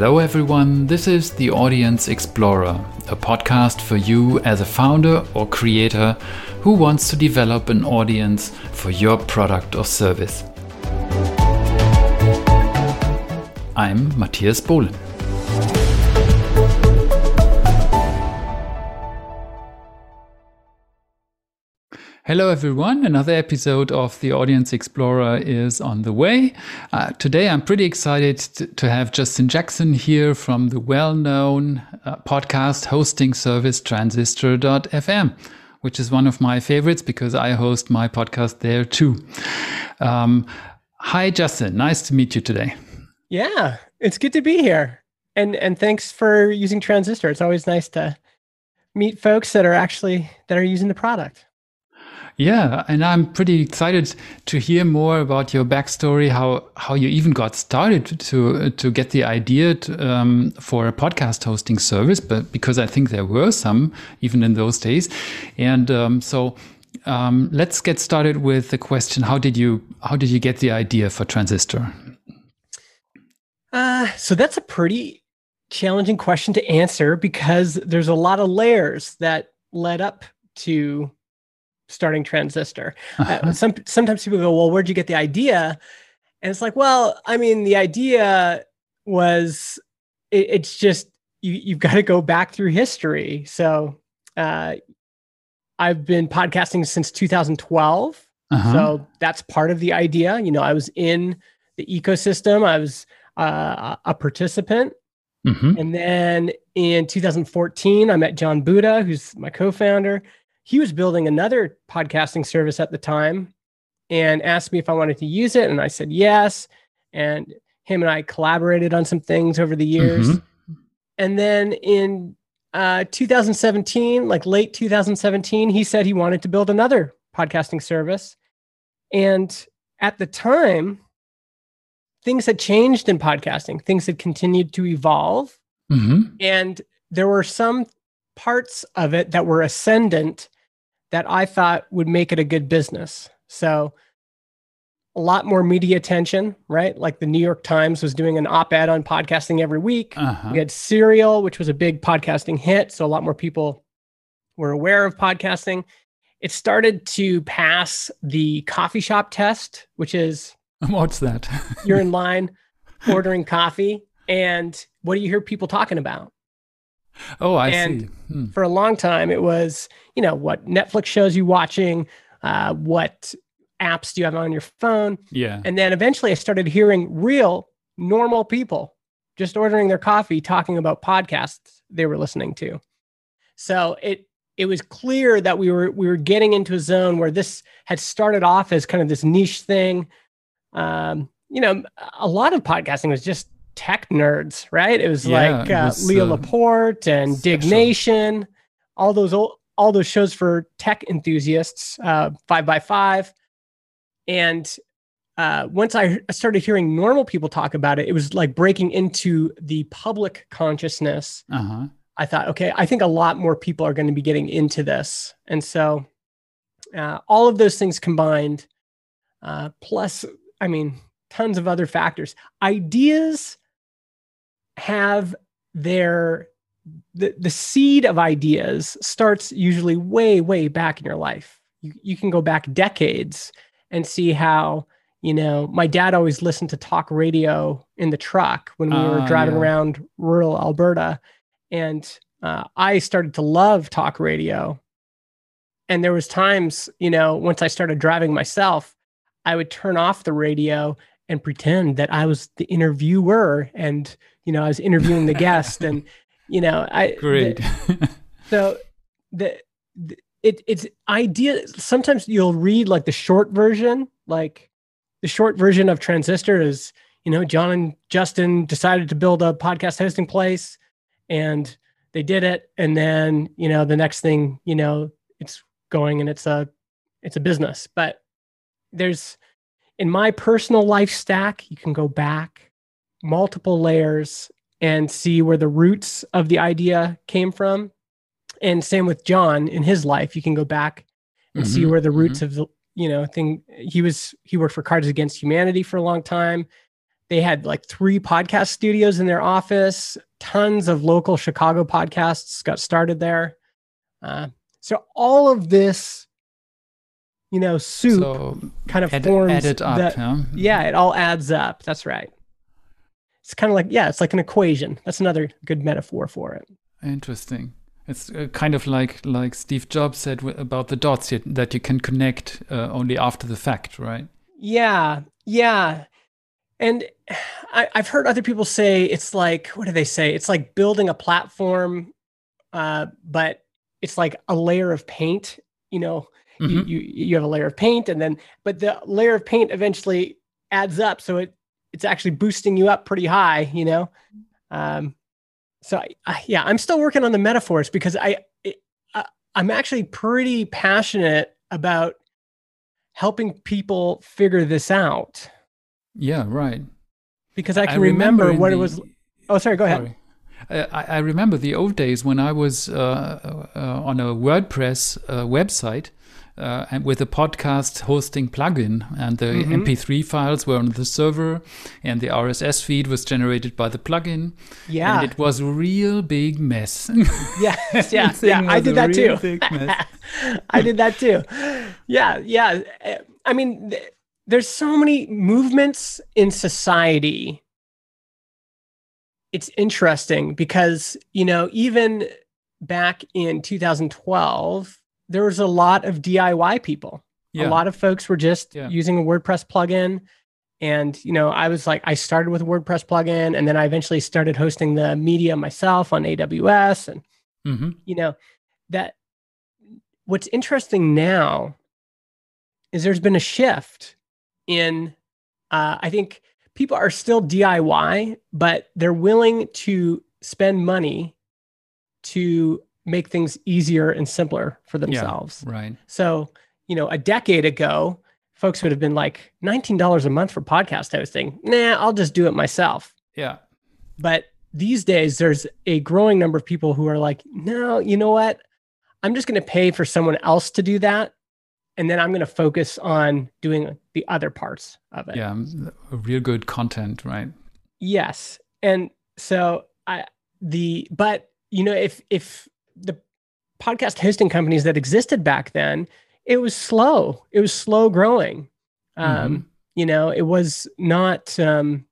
Hello, everyone. This is The Audience Explorer, a podcast for you as a founder or creator who wants to develop an audience for your product or service. I'm Matthias Bohlen. Hello, everyone. Another episode of the Audience Explorer is on the way. Uh, today, I'm pretty excited to, have Justin Jackson here from the well known uh, podcast hosting service Transistor.fm, which is one of my favorites because I host my podcast there too. Um, hi, Justin. Nice to meet you today. Yeah, it's good to be here. And, and thanks for using Transistor. It's always nice to meet folks that are actually that are using the product. Yeah, and I'm pretty excited to hear more about your backstory, how how you even got started to to get the idea to, um, for a podcast hosting service. But because I think there were some even in those days, and um, so um, let's get started with the question: How did you how did you get the idea for Transistor? Uh, so that's a pretty challenging question to answer because there's a lot of layers that led up to starting transistor. Uh-huh. uh, some sometimes people go well where'd you get the idea? And it's like well i mean the idea was it, it's just you, you've got to go back through history. So uh, i've been podcasting since 2012 uh-huh. so that's part of the idea. You know i was in the ecosystem. I was uh, a participant. Mm-hmm. and then in 2014 i met jon buda who's my co-founder he was building another podcasting service at the time and asked me if I wanted to use it. And I said yes. And him and I collaborated on some things over the years. Mm-hmm. And then in uh, 2017, like late 2017, he said he wanted to build another podcasting service. And at the time, things had changed in podcasting, things had continued to evolve. Mm-hmm. And there were some parts of it that were ascendant that I thought would make it a good business. So a lot more media attention, right? Like the New York Times was doing an op-ed on podcasting every week. Uh-huh. We had Serial, which was a big podcasting hit, so a lot more people were aware of podcasting. It started to pass the coffee shop test, which is what's that? you're in line ordering coffee, and what do you hear people talking about? Oh, I and see. Hmm. For a long time, it was, you know, what Netflix shows you watching, uh, what apps do you have on your phone? Yeah. And then eventually I started hearing real, normal people just ordering their coffee talking about podcasts they were listening to. So it, it was clear that we were we were getting into a zone where this had started off as kind of this niche thing. Um, you know, a lot of podcasting was just tech nerds, right? It was yeah, like uh, was, Leo uh, Laporte and special. Diggnation, all those old, all those shows for tech enthusiasts, uh, five by five. And uh, once I started hearing normal people talk about it, it was like breaking into the public consciousness. Uh-huh. I thought, okay, I think a lot more people are going to be getting into this. And so uh, all of those things combined, uh, plus, I mean, tons of other factors. Ideas have their the, the seed of ideas starts usually way way back in your life. You, you can go back decades and see how you know my dad always listened to talk radio in the truck when we uh, were ah, driving yeah. around rural alberta. And uh, i started to love talk radio. And there was times you know once i started driving myself i would turn off the radio and pretend that i was the interviewer and you know, I was interviewing the guest and, you know, I, great. The, so the, the, it, it's idea. Sometimes you'll read like the short version, like the short version of transistor is, you know, John and Justin decided to build a podcast hosting place and they did it. And then, you know, the next thing, you know, it's going and it's a, it's a business, but there's, in my personal life stack, you can go back multiple layers and see where the roots of the idea came from. And same with John in his life, you can go back and mm-hmm, see where the roots mm-hmm. of the you know thing he was he worked for Cards Against Humanity for a long time. they had like three podcast studios in their office. Tons of local Chicago podcasts got started there. Uh, so all of this, you know, soup So kind of add, forms added up, that- huh? yeah, it all adds up. That's right. It's kind of like yeah, it's like an equation. That's another good metaphor for it. Interesting. It's uh, kind of like like Steve Jobs said about the dots that you can connect uh, only after the fact, right? Yeah, yeah. And I, I've heard other people say it's like, what do they say? It's like building a platform, uh, but it's like a layer of paint. You know, you, Mhm. you you have a layer of paint, and then but the layer of paint eventually adds up, so it it's actually boosting you up pretty high. You know, um, so I, I, yeah, I'm still working on the metaphors because I, it, I I'm actually pretty passionate about helping people figure this out Yeah, right. because I can remember, in what it was. Oh, sorry. Go ahead. Sorry. I, I remember the old days when I was uh, uh, on a WordPress uh, website uh, and with a podcast hosting plugin, and the Mhm. MP3 files were on the server, and the RSS feed was generated by the plugin. Yeah. and it was a real big mess. yeah. Yeah. Yeah. I did that too. I did that too. Yeah. Yeah. Uh, I mean, th- there's so many movements in society. It's interesting because, you know, even back in 2012, there was a lot of DIY people. Yeah. A lot of folks were just Yeah. using a WordPress plugin. And, you know, I was like, I started with a WordPress plugin and then I eventually started hosting the media myself on AWS. And, hmm you know, that what's interesting now is there's been a shift in, uh, I think people are still DIY, but they're willing to spend money to make things easier and simpler for themselves. Right. So, you know, a decade ago, folks would have been like $19 a month for podcast hosting. Nah, I'll just do it myself. Yeah. But these days, there's a growing number of people who are like, no, you know what? I'm just going to pay for someone else to do that. And then I'm going to focus on doing the other parts of it. Yeah. Real good content, right? Yes. And so I the but you know if if the podcast hosting companies that existed back then, it was slow. It was slow growing. Um, Mhm. you know, it was not um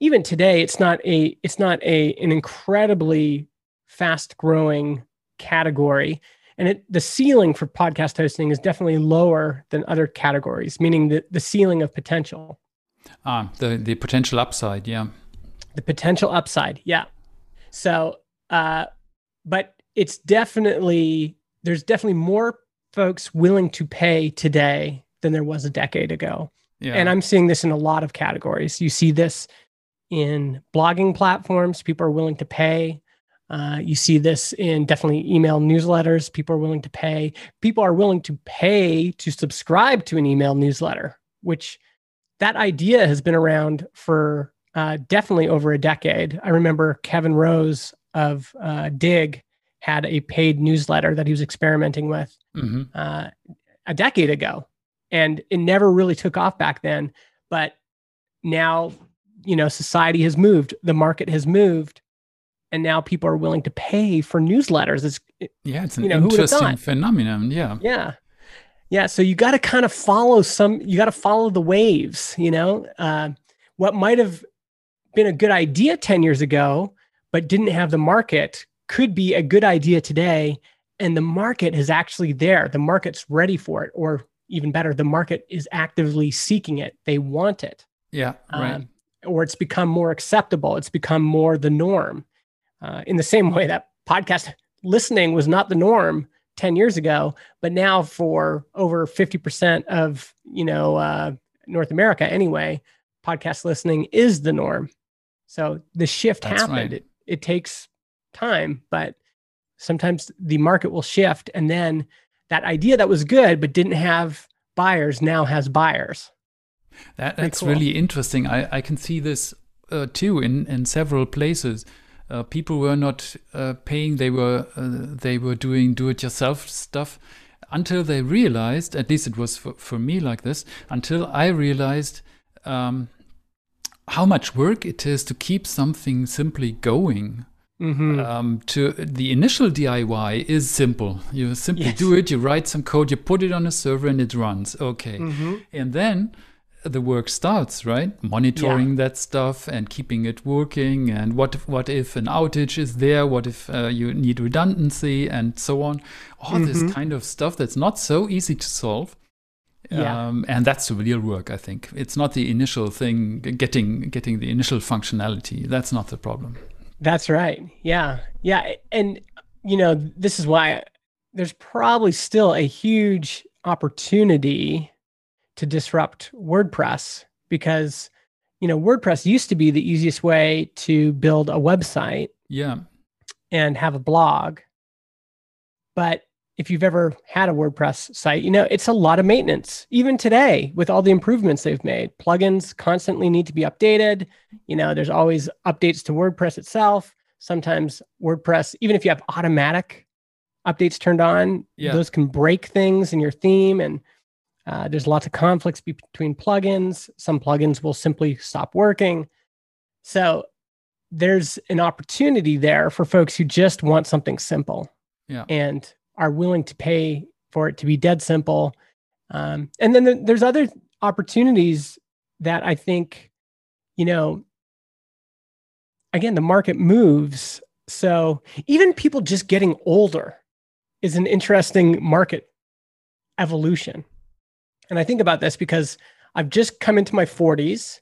even today it's not a it's not a an incredibly fast growing category and it, the ceiling for podcast hosting is definitely lower than other categories meaning the, the ceiling of potential Ah, the the potential upside. Yeah. the potential upside yeah so uh but it's definitely there's definitely more folks willing to pay today than there was a decade ago Yeah. and i'm seeing this in a lot of categories you see this in blogging platforms people are willing to pay uh, you see this in definitely email newsletters people are willing to pay people are willing to pay to subscribe to an email newsletter which that idea has been around for uh, definitely over a decade. I remember Kevin Rose of uh, Digg had a paid newsletter that he was experimenting with hmm uh, a decade ago, and it never really took off back then. But now, you know, society has moved, the market has moved, and now people are willing to pay for newsletters. It's Yeah, it's an You know, interesting phenomenon. Yeah. yeah. Yeah. So you got to kind of follow some, you got to follow the waves, you know? Uh, what might have been a good idea 10 years ago, but didn't have the market could be a good idea today. And the market is actually there. The market's ready for it. Or even better, the market is actively seeking it. They want it. Yeah. Right. Um, or it's become more acceptable. It's become more the norm. Uh, in the same way that podcast listening was not the norm 10 years ago, but now for over 50% of, you know, uh, North America anyway, podcast listening is the norm. So the shift That's happened. right. It, it takes time, but sometimes the market will shift. And then that idea that was good, but didn't have buyers now has buyers. That, that's cool. really interesting. I, I can see this uh, too in, in several places. Uh, people were not uh, paying; they were uh, they were doing do-it-yourself stuff until they realized. At least it was for, for me like this. Until I realized um, how much work it is to keep something simply going. Mhm. Um, to the initial DIY is simple. You simply Yes. do it. You write some code. You put it on a server, and it runs. Okay, Mhm. and then the work starts, right? Monitoring that stuff and keeping it working. And what if, what if an outage is there? What if uh, you need redundancy and so on? All this Mhm. kind of stuff that's not so easy to solve. Yeah. Um, and that's the real work, I think. It's not the initial thing, getting getting the initial functionality. That's not the problem. That's right. Yeah. Yeah. And, you know, this is why there's probably still a huge opportunity to disrupt WordPress because, you know, WordPress used to be the easiest way to build a website Yeah. and have a blog. But if you've ever had a WordPress site, you know, it's a lot of maintenance. Even today, with all the improvements they've made, plugins constantly need to be updated. You know, there's always updates to WordPress itself. Sometimes WordPress, even if you have automatic updates turned on, Yeah. those can break things in your theme. And uh, there's lots of conflicts be- between plugins. Some plugins will simply stop working. So there's an opportunity there for folks who just want something simple Yeah. and are willing to pay for it to be dead simple. Um, and then there- there's other opportunities that I think, you know, again, the market moves. So even people just getting older is an interesting market evolution. And I think about this because I've just come into my 40s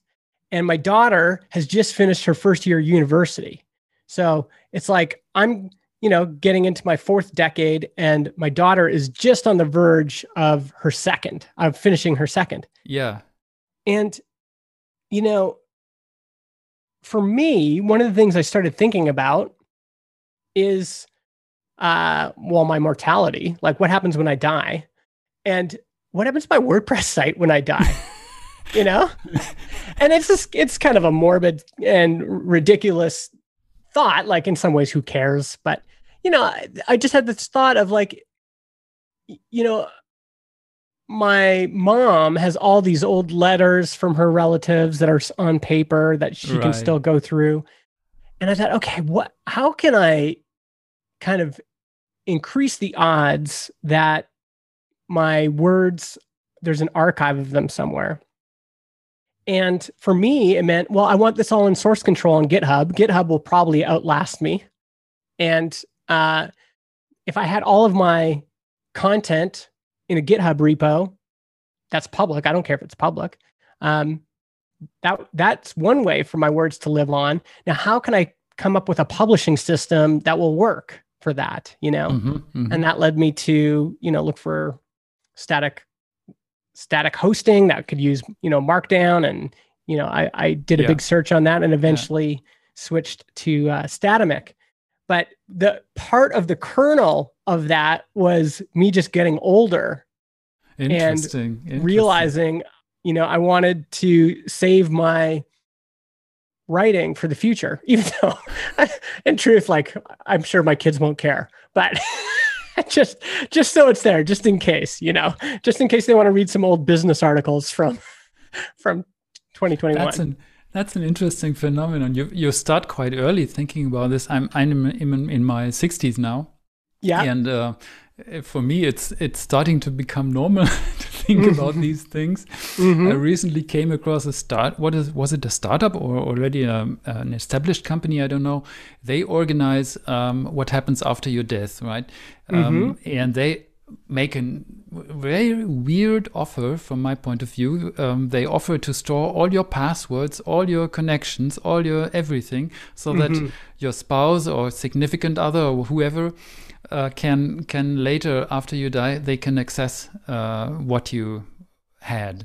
and my daughter has just finished her first year of university. So it's like I'm, you know, getting into my fourth decade and my daughter is just on the verge of her second, of finishing her second. Yeah. And, you know, for me, one of the things I started thinking about is, uh, well, my mortality, like what happens when I die, and what happens to my WordPress site when I die, you know? and it's just, it's kind of a morbid and ridiculous thought. Like in some ways, who cares? But, you know, I, I just had this thought of like, you know, my mom has all these old letters from her relatives that are on paper that she can still go through. And I thought, okay, what how can I kind of increase the odds that my words there's an archive of them somewhere. And for me, it meant, well, I want this all in source control on GitHub. GitHub will probably outlast me. And uh, if I had all of my content in a GitHub repo, that's public. I don't care if it's public. Um, that that's one way for my words to live on. Now, how can I come up with a publishing system that will work for that? You know, Mhm, mhm. and that led me to you know look for static static hosting that could use you know markdown and you know i, I did a Yeah. big search on that and eventually switched to uh, statamic but the part of the kernel of that was me just getting older Interesting. interesting. realizing you know i wanted to save my writing for the future even though in truth like i'm sure my kids won't care but just just so it's there just in case you know just in case they want to read some old business articles from from 2021 That's an that's an interesting phenomenon. You you start quite early thinking about this. I'm I'm in, in my 60s now, yeah and uh, for me, it's it's starting to become normal to think about these things. Mhm. I recently came across a start. What is was it a startup or already a, an established company? I don't know. They organize um, what happens after your death, right? Um, and they make a very weird offer from my point of view. Um, they offer to store all your passwords, all your connections, all your everything, so that your spouse or significant other or whoever uh, can can later after you die they can access uh, what you had.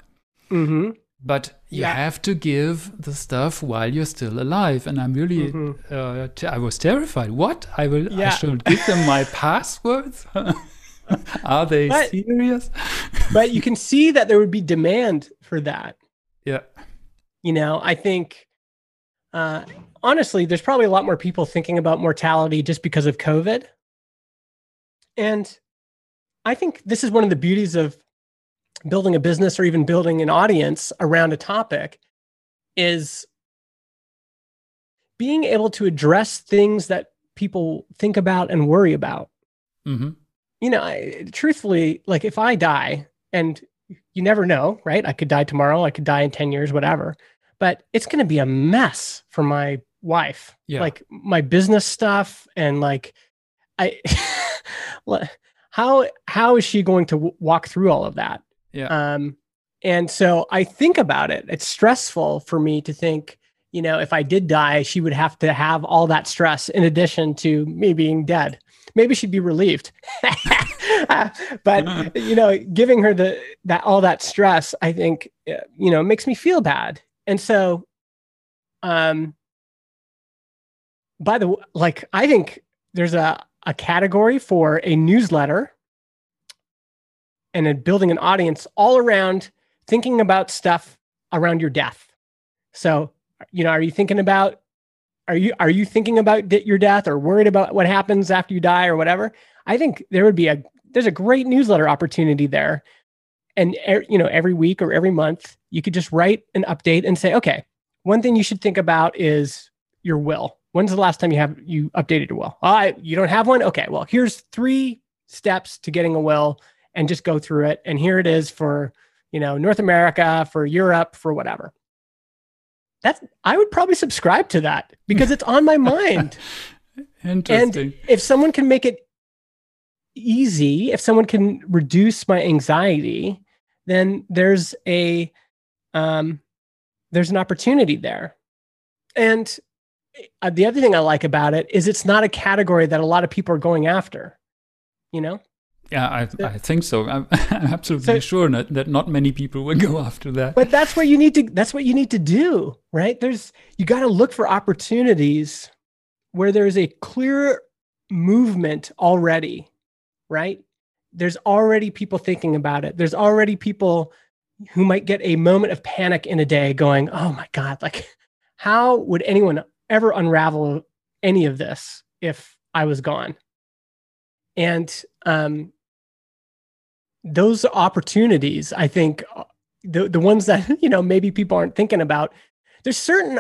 Hmm but you Yeah. have to give the stuff while you're still alive and i'm really uh, t- i was terrified. What? I will i should give them my passwords are they But- serious? but you can see that there would be demand for that. Yeah. You know i think uh, honestly there's probably a lot more people thinking about mortality just because of covid. And i think this is one of the beauties of building a business or even building an audience around a topic is being able to address things that people think about and worry about. hmm You know, I, truthfully, like if I die and you never know, right? I could die tomorrow, I could die in 10 years, whatever. But it's going to be a mess for my wife. Yeah. Like my business stuff and like I how how is she going to w- walk through all of that? Yeah. Um, and so I think about it. It's stressful for me to think, you know, if I did die, she would have to have all that stress in addition to me being dead. Maybe she'd be relieved. but you know, giving her the that all that stress, I think, uh, you know, makes me feel bad. And so, um, by the like, I think there's a a category for a newsletter and then building an audience all around thinking about stuff around your death. So, you know, are you thinking about are you are you thinking about your death or worried about what happens after you die or whatever? I think there would be a there's a great newsletter opportunity there. And you know, every week or every month, you could just write an update and say, okay, one thing you should think about is your will. When's the last time you have you updated your will? Uh, you don't have one. Okay, well, here's three steps to getting a will, and just go through it. And here it is for you know North America, for Europe, for whatever. That's I would probably subscribe to that because it's on my mind. Interesting. And if someone can make it easy, if someone can reduce my anxiety, then there's a um, there's an opportunity there. And uh, the other thing I like about it is it's not a category that a lot of people are going after. You know, yeah, I, I think so. I'm, I'm absolutely So- sure that, that not many people will go after that. but that's what you need to that's what you need to do right there's you got to look for opportunities where there's a clear movement already right there's already people thinking about it there's already people who might get a moment of panic in a day going oh my god like how would anyone ever unravel any of this if i was gone and um those opportunities i think uh, the the ones that you know maybe people aren't thinking about there's certain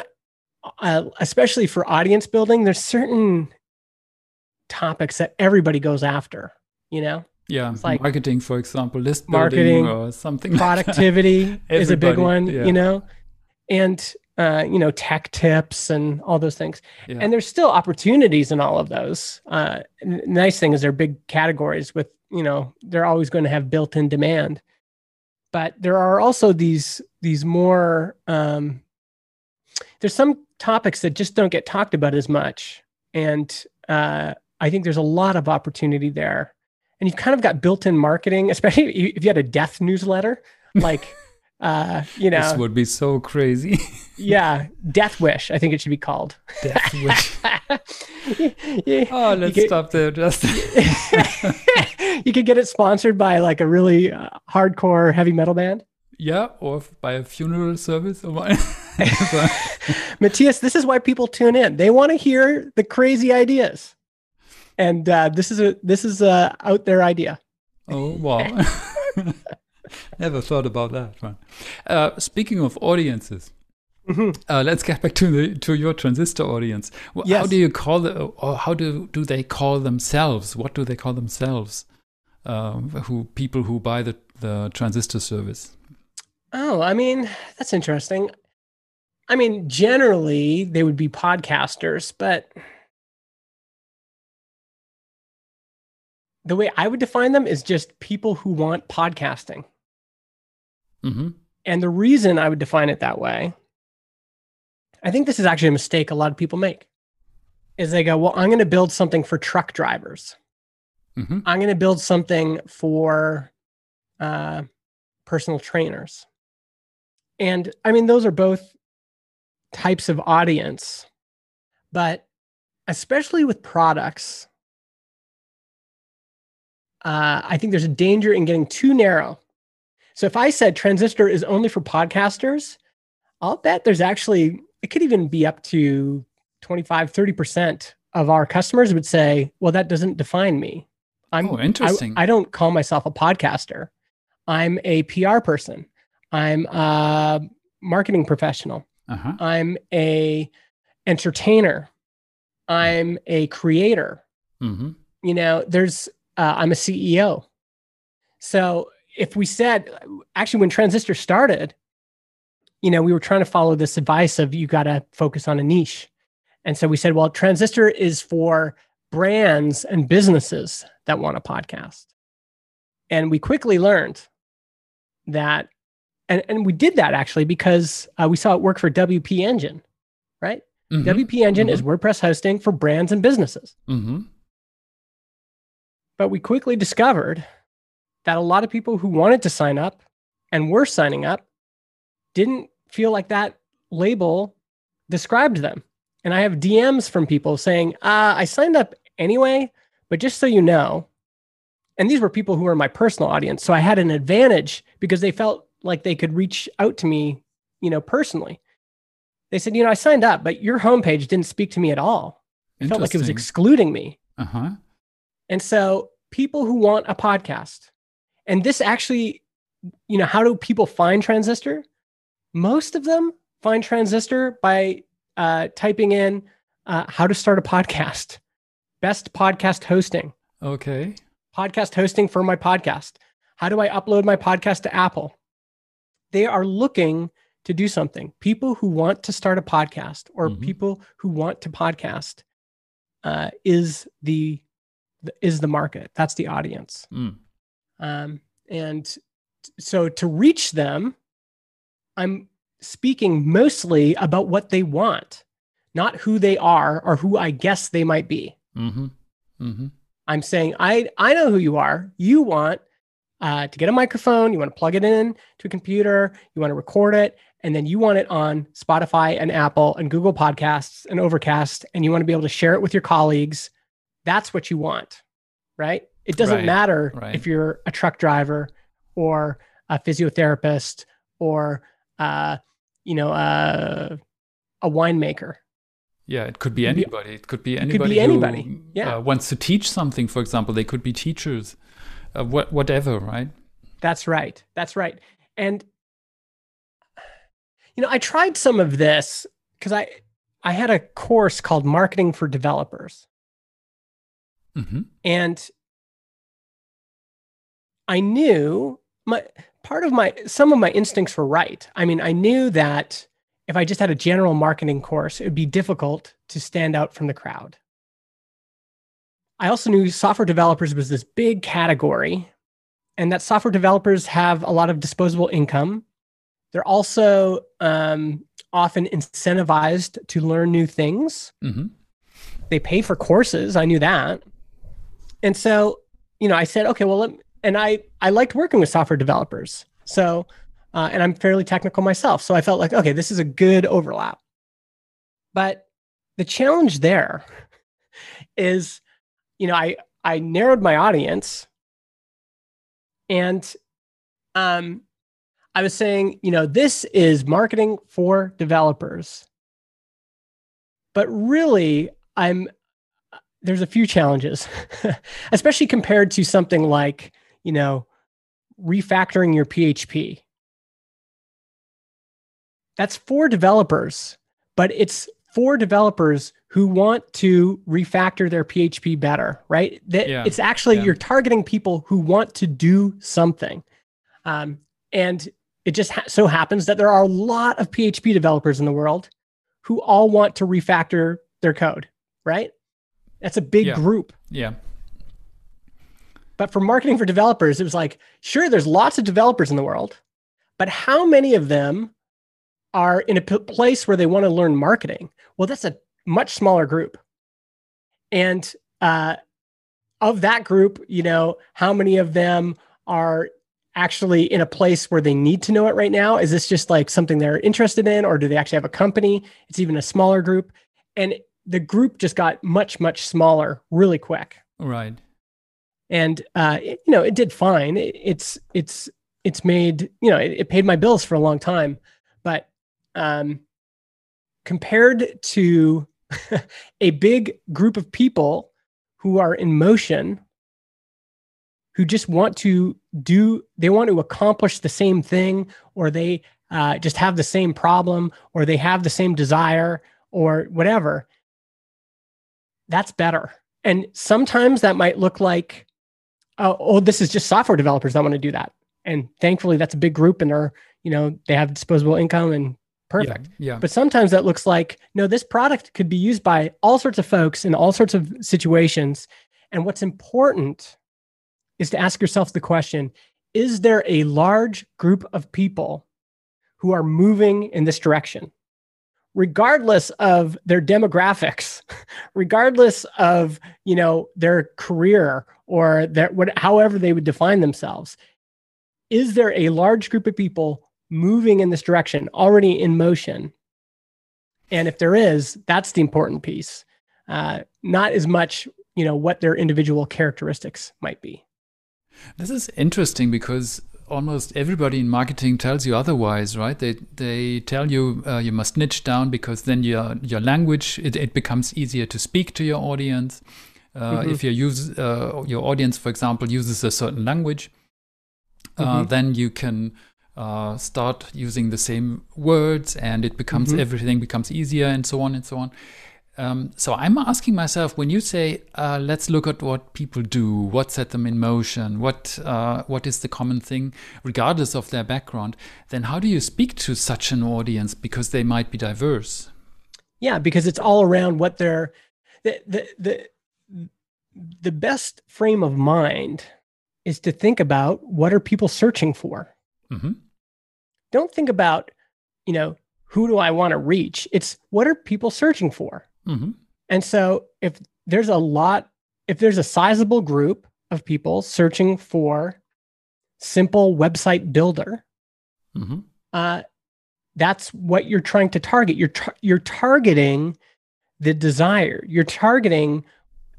uh, especially for audience building there's certain topics that everybody goes after you know yeah, like- marketing, for example, list Marketing, building or something. like that. productivity is a big one yeah. you know and uh, you know tech tips and all those things Yeah. and there's still opportunities in all of those uh, nice thing is they're big categories with you know they're always going to have built-in demand. But there are also these these more um, there's some topics that just don't get talked about as much. And uh, i think there's a lot of opportunity there. And you've kind of got built-in marketing especially if you had a death newsletter like uh you know, this would be so crazy. yeah death wish i think it should be called Death wish. Yeah. Oh, let's stop there. Just you could get it sponsored by like a really uh, hardcore heavy metal band yeah, or f- by a funeral service or what? matthias this is why people tune in they want to hear the crazy ideas and uh, this is a this is a out there idea oh wow. Never thought about that one. Uh, speaking of audiences, Mhm. uh, let's get back to the to your transistor audience. Wh- How do you call the or how do do they call themselves? What do they call themselves? Um, who people who buy the the transistor service? Oh, I mean, that's interesting. I mean, generally they would be podcasters, but the way I would define them is just people who want podcasting. Hmm And the reason I would define it that way, I think this is actually a mistake a lot of people make, is they go, well, I'm going to build something for truck drivers. hmm I'm going to build something for uh, personal trainers. And I mean, those are both types of audience, but especially with products, uh, I think there's a danger in getting too narrow. So if I said transistor is only for podcasters, I'll bet there's actually, it could even be up to 25, 30% of our customers would say, well, that doesn't define me. I'm, Oh, I- interesting. I, don't call myself a podcaster. I'm a PR person. I'm a marketing professional. Uh-huh. I'm a entertainer. I'm a creator. hmm You know, there's uh, I'm a CEO. So if we said actually when transistor started, you know, we were trying to follow this advice of you got to focus on a niche. And so we said, well, transistor is for brands and businesses that want a podcast. And we quickly learned that, and, and we did that actually because uh, we saw it work for WP Engine, right? Mhm. WP Engine is WordPress hosting for brands and businesses. Mhm. But we quickly discovered that a lot of people who wanted to sign up and were signing up didn't feel like that label described them. And I have DMs from people saying, uh, I signed up anyway, but just so you know, and these were people who were my personal audience. So I had an advantage because they felt like they could reach out to me, you know, personally. They said, you know, I signed up, but your homepage didn't speak to me at all. It felt like it was excluding me. uh-huh. And so people who want a podcast, and this actually, you know, how do people find Transistor? Most of them find Transistor by uh, typing in uh, how to start a podcast, best podcast hosting, Okay. podcast hosting for my podcast. How do I upload my podcast to Apple? They are looking to do something. People who want to start a podcast or Mhm. people who want to podcast uh, is the is the market. That's the audience. Mm. Um, and so to reach them, I'm speaking mostly about what they want, not who they are or who I guess they might be. Mm-hmm. Mm-hmm. I'm saying, I, I know who you are. You want uh, to get a microphone, you want to plug it in to a computer, you want to record it, and then you want it on Spotify and Apple and Google Podcasts and Overcast, and you want to be able to share it with your colleagues. That's what you want, right? It doesn't Right, matter right. if you're a truck driver or a physiotherapist or, uh, you know, uh, a winemaker. Yeah, it could be Could be- anybody. It could be anybody. anybody, Who, yeah. uh, wants to teach something, for example. They could be teachers, uh, what, whatever, right? That's right. That's right. And you know, I tried some of this because I I had a course called Marketing for Developers. Mm-hmm. And I knew my part of my some of my instincts were right. I mean, I knew that if I just had a general marketing course, it would be difficult to stand out from the crowd. I also knew software developers was this big category and that software developers have a lot of disposable income. They're also um, often incentivized to learn new things Mm-hmm. they pay for courses. I knew that. And so, you know, I said, okay, well, let, and I, I liked working with software developers. So, uh, and I'm fairly technical myself. So I felt like, okay, this is a good overlap. But the challenge there is, you know, I, I narrowed my audience and, um, I was saying, you know, this is marketing for developers. But really, I'm there's a few challenges, especially compared to something like, you know, refactoring your PHP. That's for developers, but it's for developers who want to refactor their PHP better, right? That Yeah, it's actually yeah. you're targeting people who want to do something. Um, and it just ha- so happens that there are a lot of PHP developers in the world who all want to refactor their code, right? That's a big Yeah. group. Yeah. But for marketing for developers, it was like, sure, there's lots of developers in the world, but how many of them are in a p- place where they want to learn marketing? Well, that's a much smaller group. And uh, of that group, you know, how many of them are actually in a place where they need to know it right now? Is this just like something they're interested in, or do they actually have a company? It's even a smaller group. And the group just got much, much smaller really quick Right. And uh, it, you know it did fine. It, it's it's it's made you know it, it paid my bills for a long time, but um, compared to a big group of people who are in motion, who just want to do they want to accomplish the same thing, or they uh, just have the same problem, or they have the same desire, or whatever, that's better. And sometimes that might look like, oh, oh, this is just software developers that want to do that. And thankfully, that's a big group and they're, you know, they have disposable income and perfect. Yeah, yeah. But sometimes that looks like, no, this product could be used by all sorts of folks in all sorts of situations. And what's important is to ask yourself the question is there a large group of people who are moving in this direction? Regardless of their demographics regardless of you know their career or their what however they would define themselves is there a large group of people moving in this direction already in motion? And if there is that's the important piece. Uh, not as much you know what their individual characteristics might be. This is interesting because almost everybody in marketing tells you otherwise, right? They they tell you uh, you must niche down because then your your language it, it becomes easier to speak to your audience. Uh, mm-hmm. If you use uh, your audience, for example, uses a certain language, uh, mm-hmm. then you can uh, start using the same words, and it becomes mm-hmm. everything becomes easier, and so on and so on. Um, so I'm asking myself when you say, uh, let's look at what people do, what set them in motion, what uh, what is the common thing, regardless of their background. Then how do you speak to such an audience because they might be diverse? Yeah, because it's all around what they're the the the, the best frame of mind is to think about what are people searching for. Mm-hmm. Don't think about you know who do I want to reach. It's what are people searching for Mm-hmm. And so if there's a lot, if there's a sizable group of people searching for simple website builder, mm-hmm. uh, that's what you're trying to target. You're tar- you're targeting the desire. You're targeting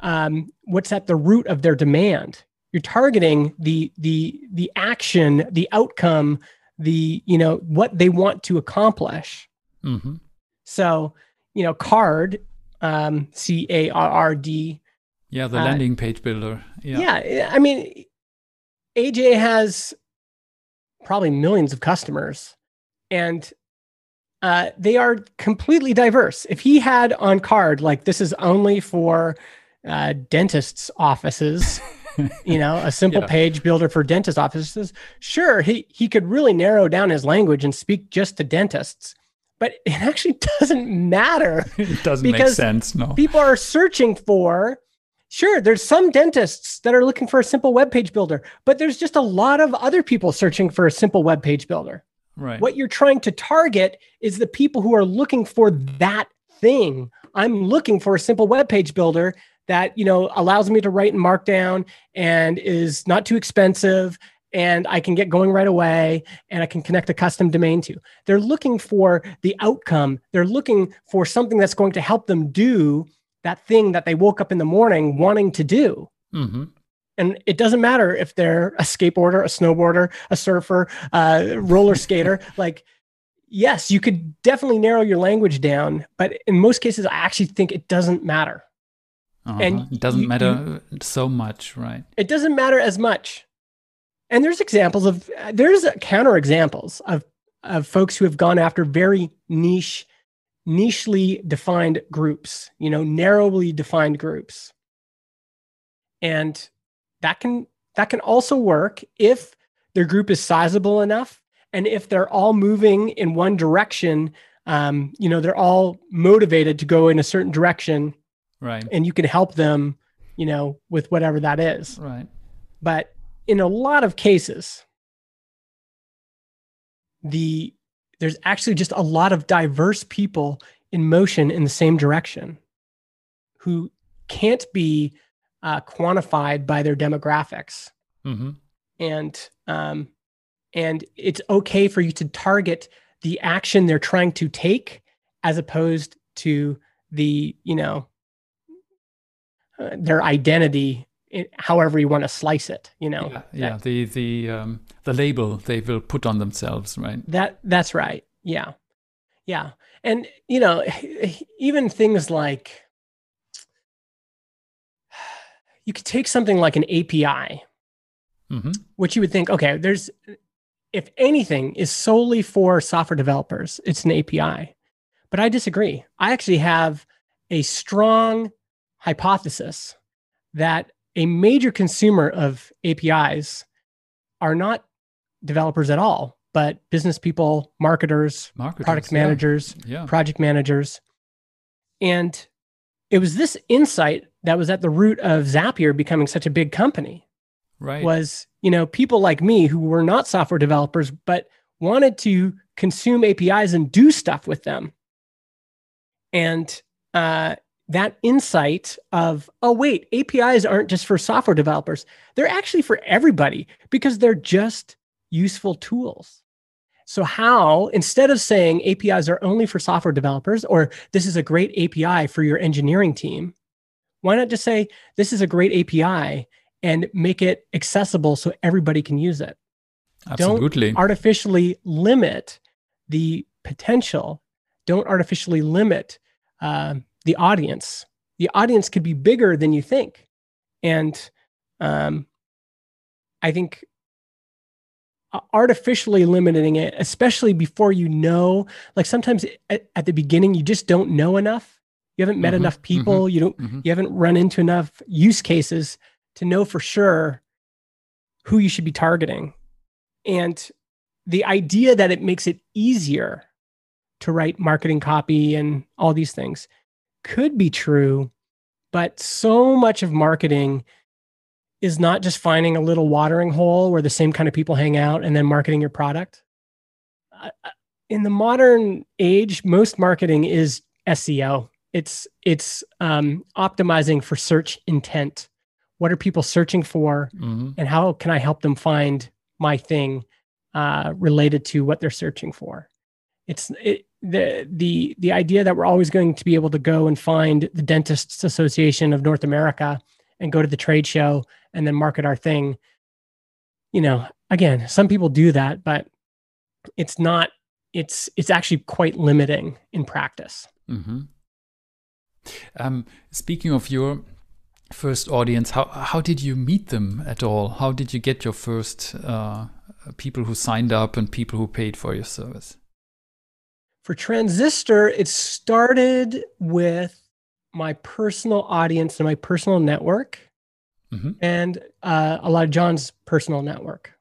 um, what's at the root of their demand. You're targeting the the the action, the outcome, the you know what they want to accomplish. Mm-hmm. So you know, Carrd um, C A R R D. Yeah, the uh, landing page builder. Yeah. yeah, I mean, AJ has probably millions of customers, and uh, they are completely diverse. If he had on Carrd like this is only for uh, dentists' offices. you know, a simple yeah. page builder for dentist offices. Sure, he he could really narrow down his language and speak just to dentists but it actually doesn't matter. it doesn't make sense. No. People are searching for, sure, there's some dentists that are looking for a simple web page builder, but there's just a lot of other people searching for a simple web page builder. Right. What you're trying to target is the people who are looking for that thing. I'm looking for a simple web page builder that, you know, allows me to write in markdown and is not too expensive and I can get going right away and I can connect a custom domain to. They're looking for the outcome. They're looking for something that's going to help them do that thing that they woke up in the morning wanting to do. Mm-hmm. And it doesn't matter if they're a skateboarder, a snowboarder, a surfer, a roller skater. like, yes, you could definitely narrow your language down, but in most cases, I actually think it doesn't matter. Uh-huh. And it doesn't you, matter you, so much, right? It doesn't matter as much and there's examples of there's counter examples of of folks who have gone after very niche nichely defined groups you know narrowly defined groups. And that can that can also work if their group is sizable enough and if they're all moving in one direction um, you know they're all motivated to go in a certain direction. Right. And you can help them you know with whatever that is. Right. But in a lot of cases, the there's actually just a lot of diverse people in motion in the same direction who can't be uh, quantified by their demographics. Mm-hmm. And um, and it's okay for you to target the action they're trying to take as opposed to the you know uh, their identity it, however you want to slice it you know yeah, yeah that, the the um, the label they will put on themselves right that that's right yeah yeah and you know even things like you could take something like an api mm-hmm. which you would think okay there's if anything is solely for software developers it's an api But I disagree. I actually have a strong hypothesis that a major consumer of APIs are not developers at all, but business people, marketers, Marketers, product yeah. managers, Yeah. project managers. And it was this insight that was at the root of Zapier becoming such a big company Right. was, you know, people like me who were not software developers but wanted to consume APIs and do stuff with them. And uh, that insight of, oh, wait, APIs aren't just for software developers. They're actually for everybody because they're just useful tools. So, how, instead of saying APIs are only for software developers or this is a great API for your engineering team, why not just say this is a great API and make it accessible so everybody can use it? Absolutely. Don't artificially limit the potential. Don't artificially limit um, the audience. The audience could be bigger than you think. And um, I think artificially limiting it, especially before you know, like sometimes at, at the beginning, you just don't know enough. You haven't met Mhm, enough people. You don't, Mhm. you haven't run into enough use cases to know for sure who you should be targeting. And the idea that it makes it easier to write marketing copy and all these things could be true, but so much of marketing is not just finding a little watering hole where the same kind of people hang out and then marketing your product. In the modern age, most marketing is SEO. It's it's um, optimizing for search intent. What are people searching for? Mhm. and how can I help them find my thing uh, related to what they're searching for? It's it, the the the idea that we're always going to be able to go and find the Dentists Association of North America and go to the trade show and then market our thing. You know, again, some people do that, but it's not. It's it's actually quite limiting in practice. mm-hmm. Um, speaking of your first audience, how how did you meet them at all? How did you get your first uh, people who signed up and people who paid for your service? For Transistor, it started with my personal audience and my personal network, Mhm. and uh, a lot of Jon's personal network.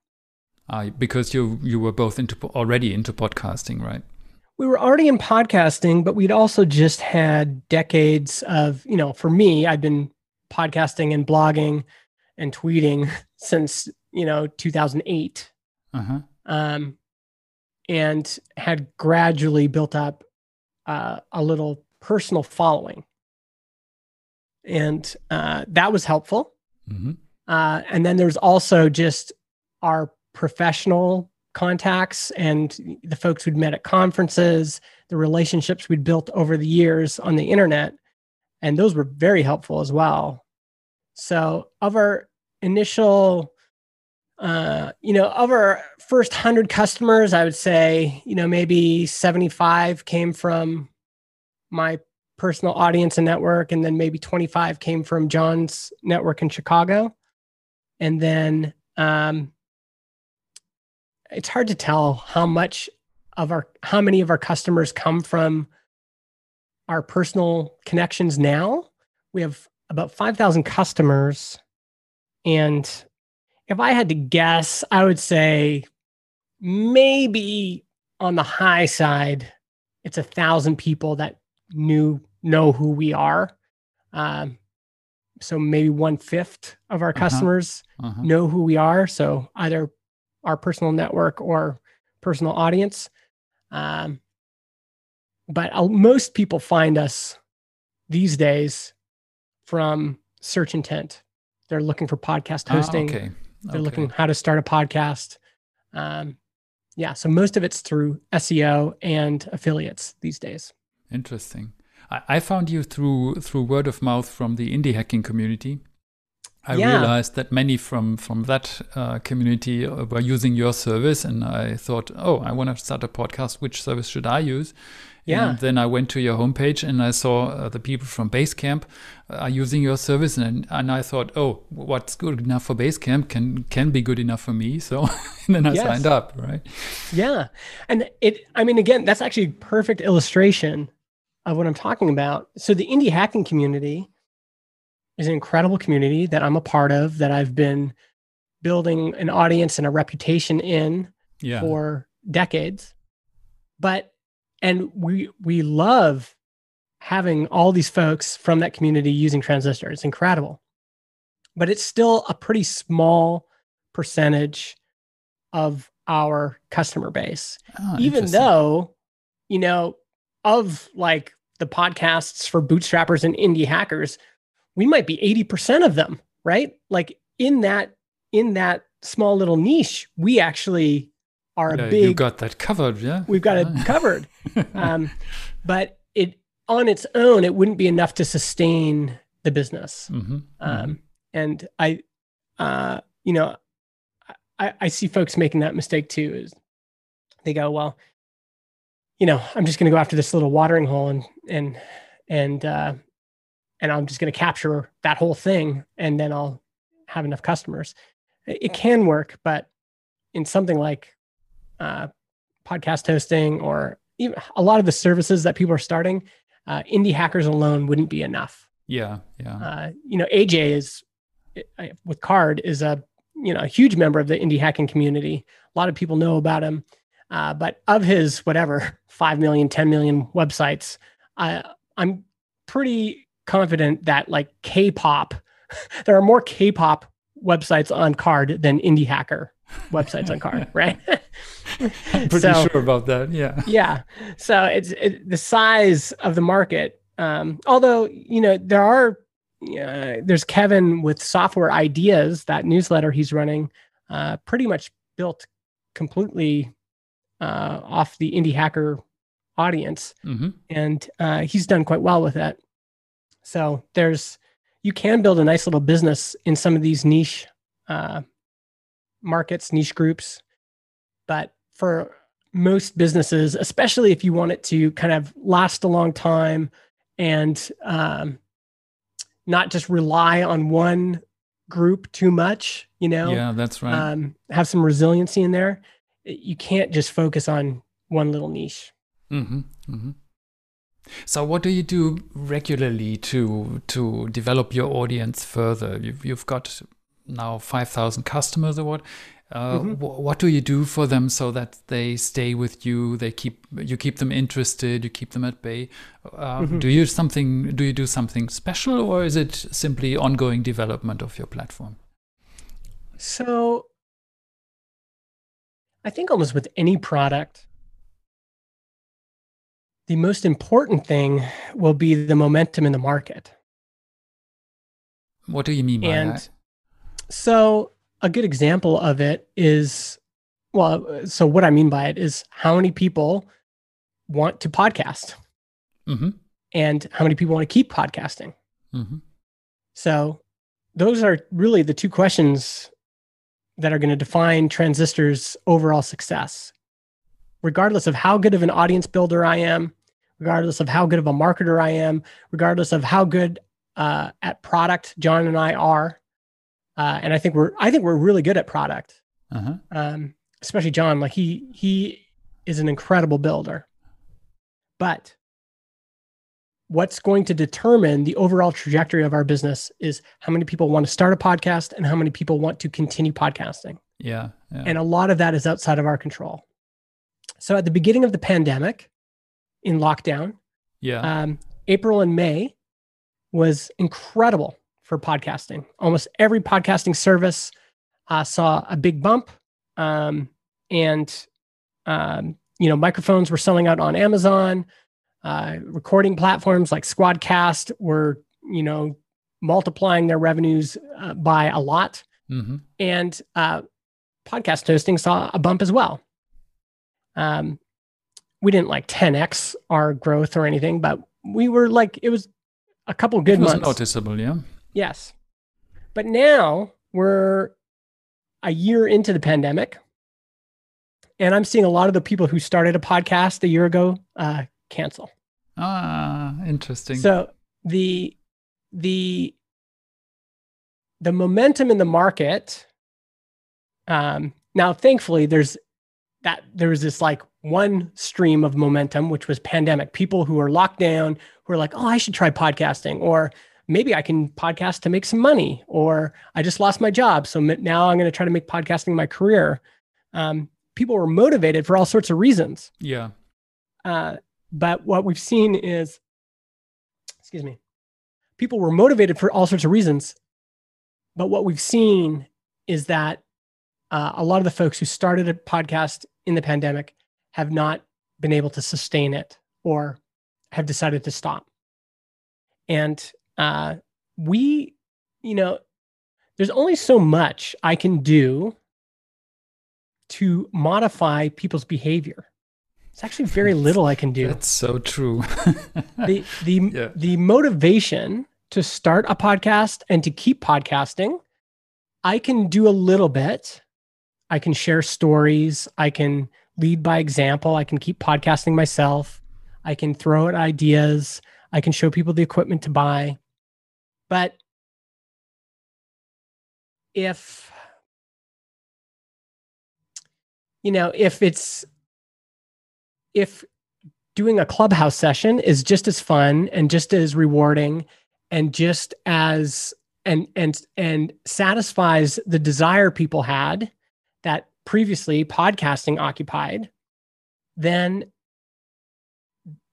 Uh, because you you were both into already into podcasting, right? We were already in podcasting, but we'd also just had decades of, you know, for me, I've been podcasting and blogging and tweeting since, you know, 2008. Uh huh. um, and had gradually built up uh, a little personal following. And uh, that was helpful. hmm Uh, and then there's also just our professional contacts and the folks we'd met at conferences, the relationships we'd built over the years on the internet. And those were very helpful as well. So, of our initial, uh, you know, of our first 100 customers, I would say, you know, maybe 75 came from my personal audience and network. And then maybe 25 came from Jon's network in Chicago. And then um, it's hard to tell how much of our, how many of our customers come from our personal connections now. We have about 5,000 customers. And if I had to guess, I would say maybe on the high side, it's a thousand people that knew know who we are. Um, so maybe one fifth of our Uh-huh. customers Uh-huh. know who we are. So either our personal network or personal audience. Um, but uh, most people find us these days from search intent. They're looking for podcast Ah, hosting. okay. They're Okay. looking how to start a podcast. Um, yeah, so most of it's through SEO and affiliates these days. Interesting. I, I found you through through word of mouth from the indie hacking community. I Yeah. realized that many from from that uh, community uh, were using your service, and I thought, oh, I want to start a podcast. Which service should I use? Yeah. And then I went to your homepage and I saw uh, the people from Basecamp are using your service, and and I thought, oh, what's good enough for Basecamp can can be good enough for me. So then I Yes. signed up. Right. Yeah. And it, I mean, again, that's actually a perfect illustration of what I'm talking about. So the indie hacking community is an incredible community that I'm a part of that I've been building an audience and a reputation in Yeah. for decades. But and we we love having all these folks from that community using transistor. It's incredible. But it's still a pretty small percentage of our customer base. Ah, Even though, you know, of like the podcasts for bootstrappers and indie hackers, we might be 80% of them, right? Like in that in that small little niche, we actually are Yeah, a you got that covered, yeah. we've got it covered. Um, but it on its own, it wouldn't be enough to sustain the business. Mhm, Um, and I, uh, you know, I, I see folks making that mistake too. Is they go, well, you know, I'm just going to go after this little watering hole and and and uh, and I'm just going to capture that whole thing, and then I'll have enough customers. It, it can work, but in something like uh, podcast hosting or even a lot of the services that people are starting, uh, indie hackers alone wouldn't be enough yeah, yeah. uh, you know, AJ is with Carrd is a you know a huge member of the indie hacking community. A lot of people know about him, uh, but of his whatever 5 million, 10 million websites, uh, I'm pretty confident that like K-pop, there are more K-pop websites on Carrd than indie hacker websites on Carrd, right? I'm pretty so- sure about that. Yeah. yeah so it's it, the size of the market um although you know there are uh, there's kevin with software ideas that newsletter he's running uh pretty much built completely uh off the indie hacker audience hmm and uh he's done quite well with that. so there's you can build a nice little business in some of these niche uh markets niche groups but for most businesses, especially if you want it to kind of last a long time and um, not just rely on one group too much, you know, Yeah, that's right. um, have some resiliency in there. You can't just focus on one little niche. hmm hmm So, what do you do regularly to to develop your audience further? You've you've got now five thousand customers or what? Uh, Mhm. wh- what do you do for them so that they stay with you? They keep you keep them interested. You keep them at bay. Uh, Mhm. Do you something? Do you do something special, or is it simply ongoing development of your platform? So I think almost with any product, the most important thing will be the momentum in the market. What do you mean by And that? So, a good example of it is well, so what I mean by it is how many people want to podcast hmm and how many people want to keep podcasting. hmm So, those are really the two questions that are going to define Transistor's overall success. Regardless of how good of an audience builder I am, regardless of how good of a marketer I am, regardless of how good uh, at product Jon and I are, uh, and I think we're I think we're really good at product. Uh-huh. Um, especially Jon, like he he is an incredible builder. But what's going to determine the overall trajectory of our business is how many people want to start a podcast and how many people want to continue podcasting. Yeah. yeah. And a lot of that is outside of our control. So at the beginning of the pandemic, in lockdown, yeah. um, April and May was incredible for podcasting. Almost every podcasting service uh, saw a big bump, um, and um, you know microphones were selling out on Amazon. Uh, recording platforms like Squadcast were you know multiplying their revenues uh, by a lot, hmm and uh, podcast hosting saw a bump as well. Um, we didn't like 10x our growth or anything, but we were like it was a couple good it was months. noticeable. Yeah. Yes, but now we're a year into the pandemic, and I'm seeing a lot of the people who started a podcast a year ago uh, cancel. Ah, interesting. So the the the momentum in the market. Um, now, thankfully, there's that there was this like one stream of momentum, which was pandemic. People who are locked down, who are like, oh, I should try podcasting, or maybe I can podcast to make some money, or I just lost my job. So now I'm going to try to make podcasting my career. Um, people were motivated for all sorts of reasons. Yeah. Uh, but what we've seen is, excuse me, people were motivated for all sorts of reasons. But what we've seen is that uh, a lot of the folks who started a podcast in the pandemic have not been able to sustain it or have decided to stop. And uh, we, you know, there's only so much I can do to modify people's behavior. It's actually very little I can do. That's so true. the the yeah. the motivation to start a podcast and to keep podcasting, I can do a little bit. I can share stories. I can lead by example. I can keep podcasting myself. I can throw out ideas. I can show people the equipment to buy. But if, you know, if it's, if doing a clubhouse session is just as fun and just as rewarding and just as and and and satisfies the desire people had that previously podcasting occupied, then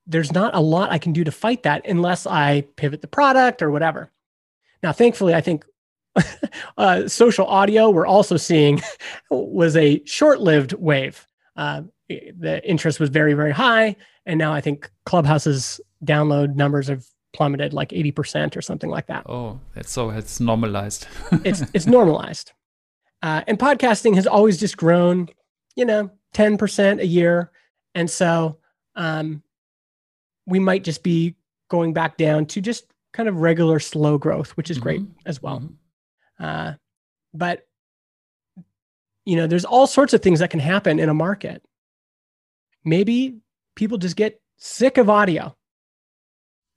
there's not a lot I can do to fight that unless I pivot the product or whatever. Now, thankfully, I think uh, social audio we're also seeing was a short-lived wave. Uh, the interest was very, very high, and now I think Clubhouse's download numbers have plummeted like 80% or something like that. Oh, it's so it's normalized. it's it's normalized. Uh, and podcasting has always just grown, you know, 10% a year. And so um, we might just be going back down to just kind of regular slow growth, which is mm-hmm. great as well. Mm-hmm. Uh, but, you know, there's all sorts of things that can happen in a market. Maybe people just get sick of audio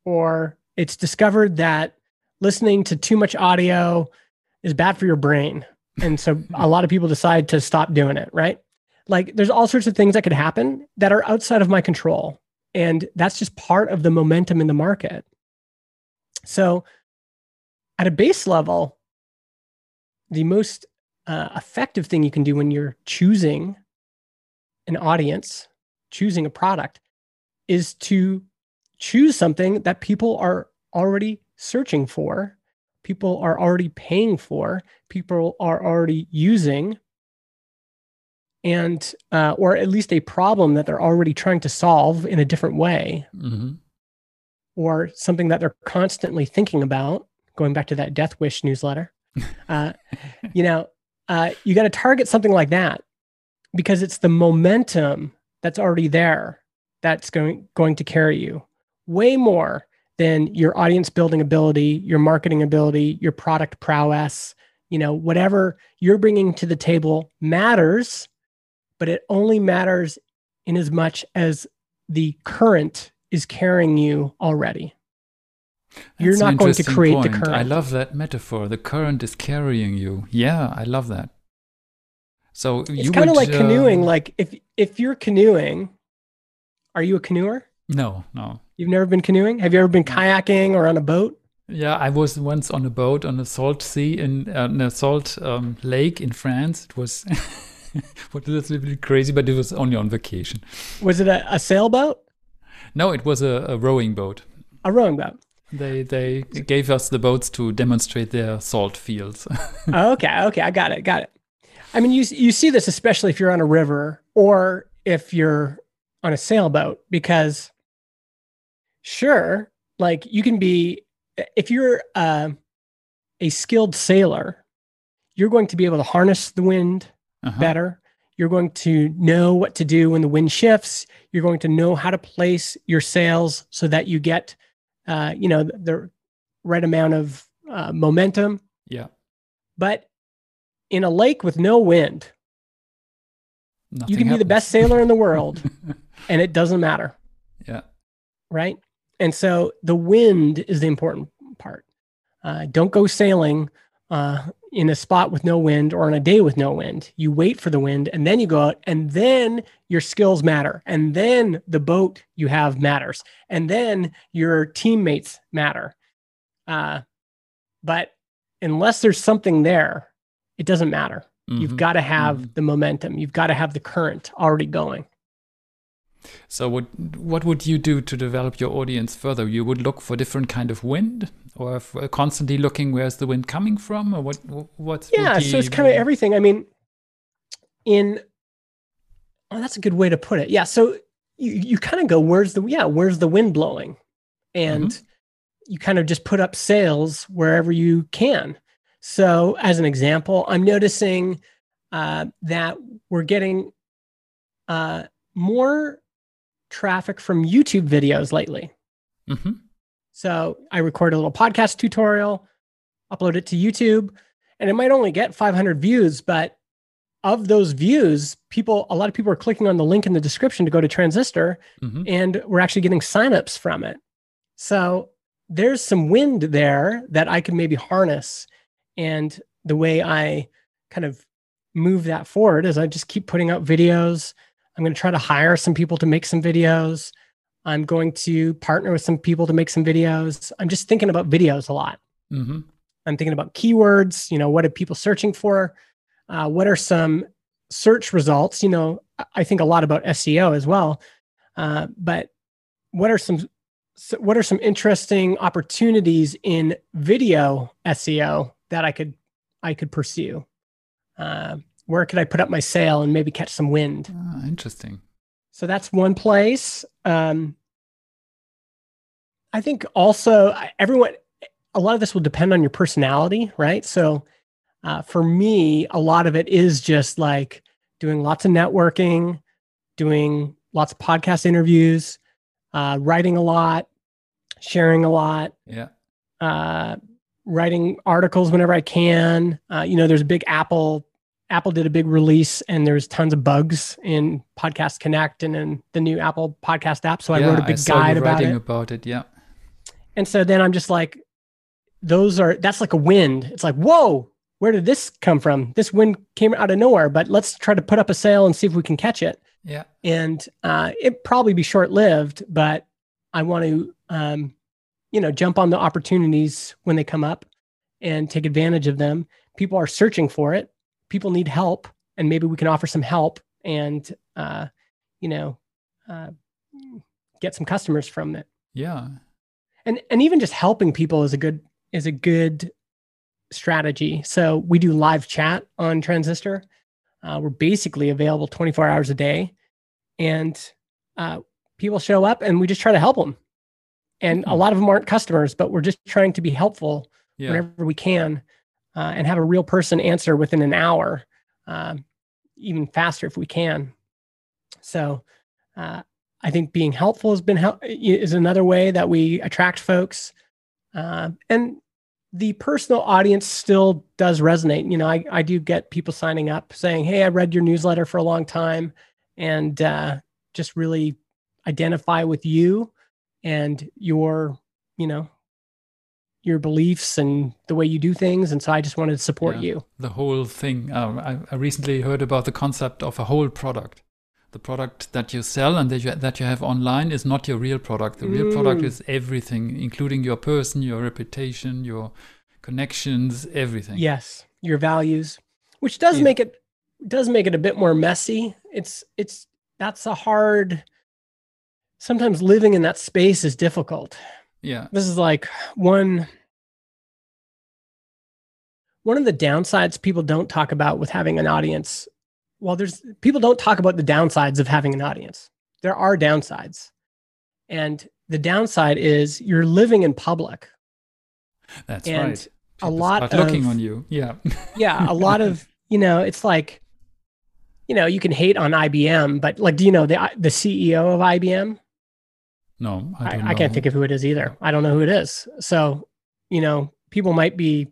or it's discovered that listening to too much audio is bad for your brain. And so a lot of people decide to stop doing it, right? Like there's all sorts of things that could happen that are outside of my control. And that's just part of the momentum in the market. So at a base level, the most uh, effective thing you can do when you're choosing an audience, choosing a product, is to choose something that people are already searching for, people are already paying for, people are already using, and uh, or at least a problem that they're already trying to solve in a different way, mm-hmm. Or something that they're constantly thinking about. Going back to that Death Wish newsletter, uh, you know, uh, you got to target something like that because it's the momentum that's already there that's going going to carry you way more than your audience building ability, your marketing ability, your product prowess, you know, whatever you're bringing to the table matters, but it only matters in as much as the current is carrying you already. That's you're not going to create point. the current. I love that metaphor. The current is carrying you. Yeah, I love that. So it's kind of like uh, canoeing. Like if if you're canoeing, are you a canoer? No, no. You've never been canoeing? Have you ever been kayaking or on a boat? Yeah, I was once on a boat on a salt sea in, uh, in a salt um, lake in France. It was what a little bit crazy, but it was only on vacation. Was it a, a sailboat? No, it was a, a, rowing boat. A rowing boat. They they gave us the boats to demonstrate their salt fields. oh, okay, okay, I got it, got it. I mean, you you see this especially if you're on a river or if you're on a sailboat because sure, like you can be, if you're uh, a skilled sailor, you're going to be able to harness the wind uh-huh. better. You're going to know what to do when the wind shifts. You're going to know how to place your sails so that you get, uh, you know, the right amount of uh, momentum. Yeah. But in a lake with no wind, Nothing you can happens. be the best sailor in the world, and it doesn't matter. Yeah. Right. And so the wind is the important part. Uh, don't go sailing, uh, in a spot with no wind or on a day with no wind. You wait for the wind and then you go out and then your skills matter. And then the boat you have matters. And then your teammates matter. Uh, but unless there's something there, it doesn't matter. Mm-hmm. You've got to have mm-hmm. the momentum. You've got to have the current already going. So what what would you do to develop your audience further? You would look for different kind of wind, or constantly looking where's the wind coming from, or what? What's yeah? So it's kind of everything. I mean, in oh, that's a good way to put it. Yeah. So you you kind of go where's the yeah where's the wind blowing, and mm-hmm. you kind of just put up sails wherever you can. So as an example, I'm noticing uh, that we're getting uh, more traffic from YouTube videos lately. Mm-hmm. So I record a little podcast tutorial, upload it to YouTube, and it might only get 500 views, but of those views, people, a lot of people are clicking on the link in the description to go to Transistor, mm-hmm. and we're actually getting signups from it. So there's some wind there that I can maybe harness. And the way I kind of move that forward is I just keep putting out videos, I'm going to try to hire some people to make some videos. I'm going to partner with some people to make some videos. I'm just thinking about videos a lot. Mm-hmm. I'm thinking about keywords. You know, what are people searching for? Uh, what are some search results? You know, I think a lot about SEO as well. Uh, but what are some what are some interesting opportunities in video SEO that I could I could pursue? Uh, where could I put up my sail and maybe catch some wind? Ah, interesting. So that's one place. Um, I think also everyone, a lot of this will depend on your personality, right? So uh, for me, a lot of it is just like doing lots of networking, doing lots of podcast interviews, uh, writing a lot, sharing a lot. Yeah. Uh, writing articles whenever I can. Uh, you know, there's a big Apple Apple did a big release and there's tons of bugs in Podcast Connect and in the new Apple podcast app. So I wrote a big guide about it. about it. Yeah. And so then I'm just like, those are, that's like a wind. It's like, whoa, where did this come from? This wind came out of nowhere, but let's try to put up a sail and see if we can catch it. Yeah. And uh, it probably be short lived, but I want to, um, you know, jump on the opportunities when they come up and take advantage of them. People are searching for it people need help and maybe we can offer some help and uh, you know uh, get some customers from it. Yeah. And and even just helping people is a good is a good strategy. So we do live chat on transistor. Uh, we're basically available 24 hours a day. And uh, people show up and we just try to help them and mm-hmm. a lot of them aren't customers but we're just trying to be helpful yeah. whenever we can uh, and have a real person answer within an hour, uh, even faster if we can. So uh, I think being helpful has been help is another way that we attract folks, uh, and the personal audience still does resonate. You know, I, I do get people signing up saying, "Hey, I read your newsletter for a long time, and uh, just really identify with you and your, you know, your beliefs and the way you do things. And so I just wanted to support yeah, you. The whole thing. Um, I, I, recently heard about the concept of a whole product. The product that you sell and that you, that you have online is not your real product. The real mm. product is everything, including your person, your reputation, your connections, everything. Yes, your values, which does yeah. make it does make it a bit more messy. It's it's that's a hard. Sometimes living in that space is difficult yeah. This is like one one of the downsides people don't talk about with having an audience. Well, there's people don't talk about the downsides of having an audience. There are downsides. And the downside is you're living in public. That's and right. People a lot of looking on you. Yeah. yeah, a lot of, you know, it's like you know, you can hate on IBM, but like do you know the the CEO of IBM? No, I, I, I can't think of who it is either. I don't know who it is. So, you know, people might be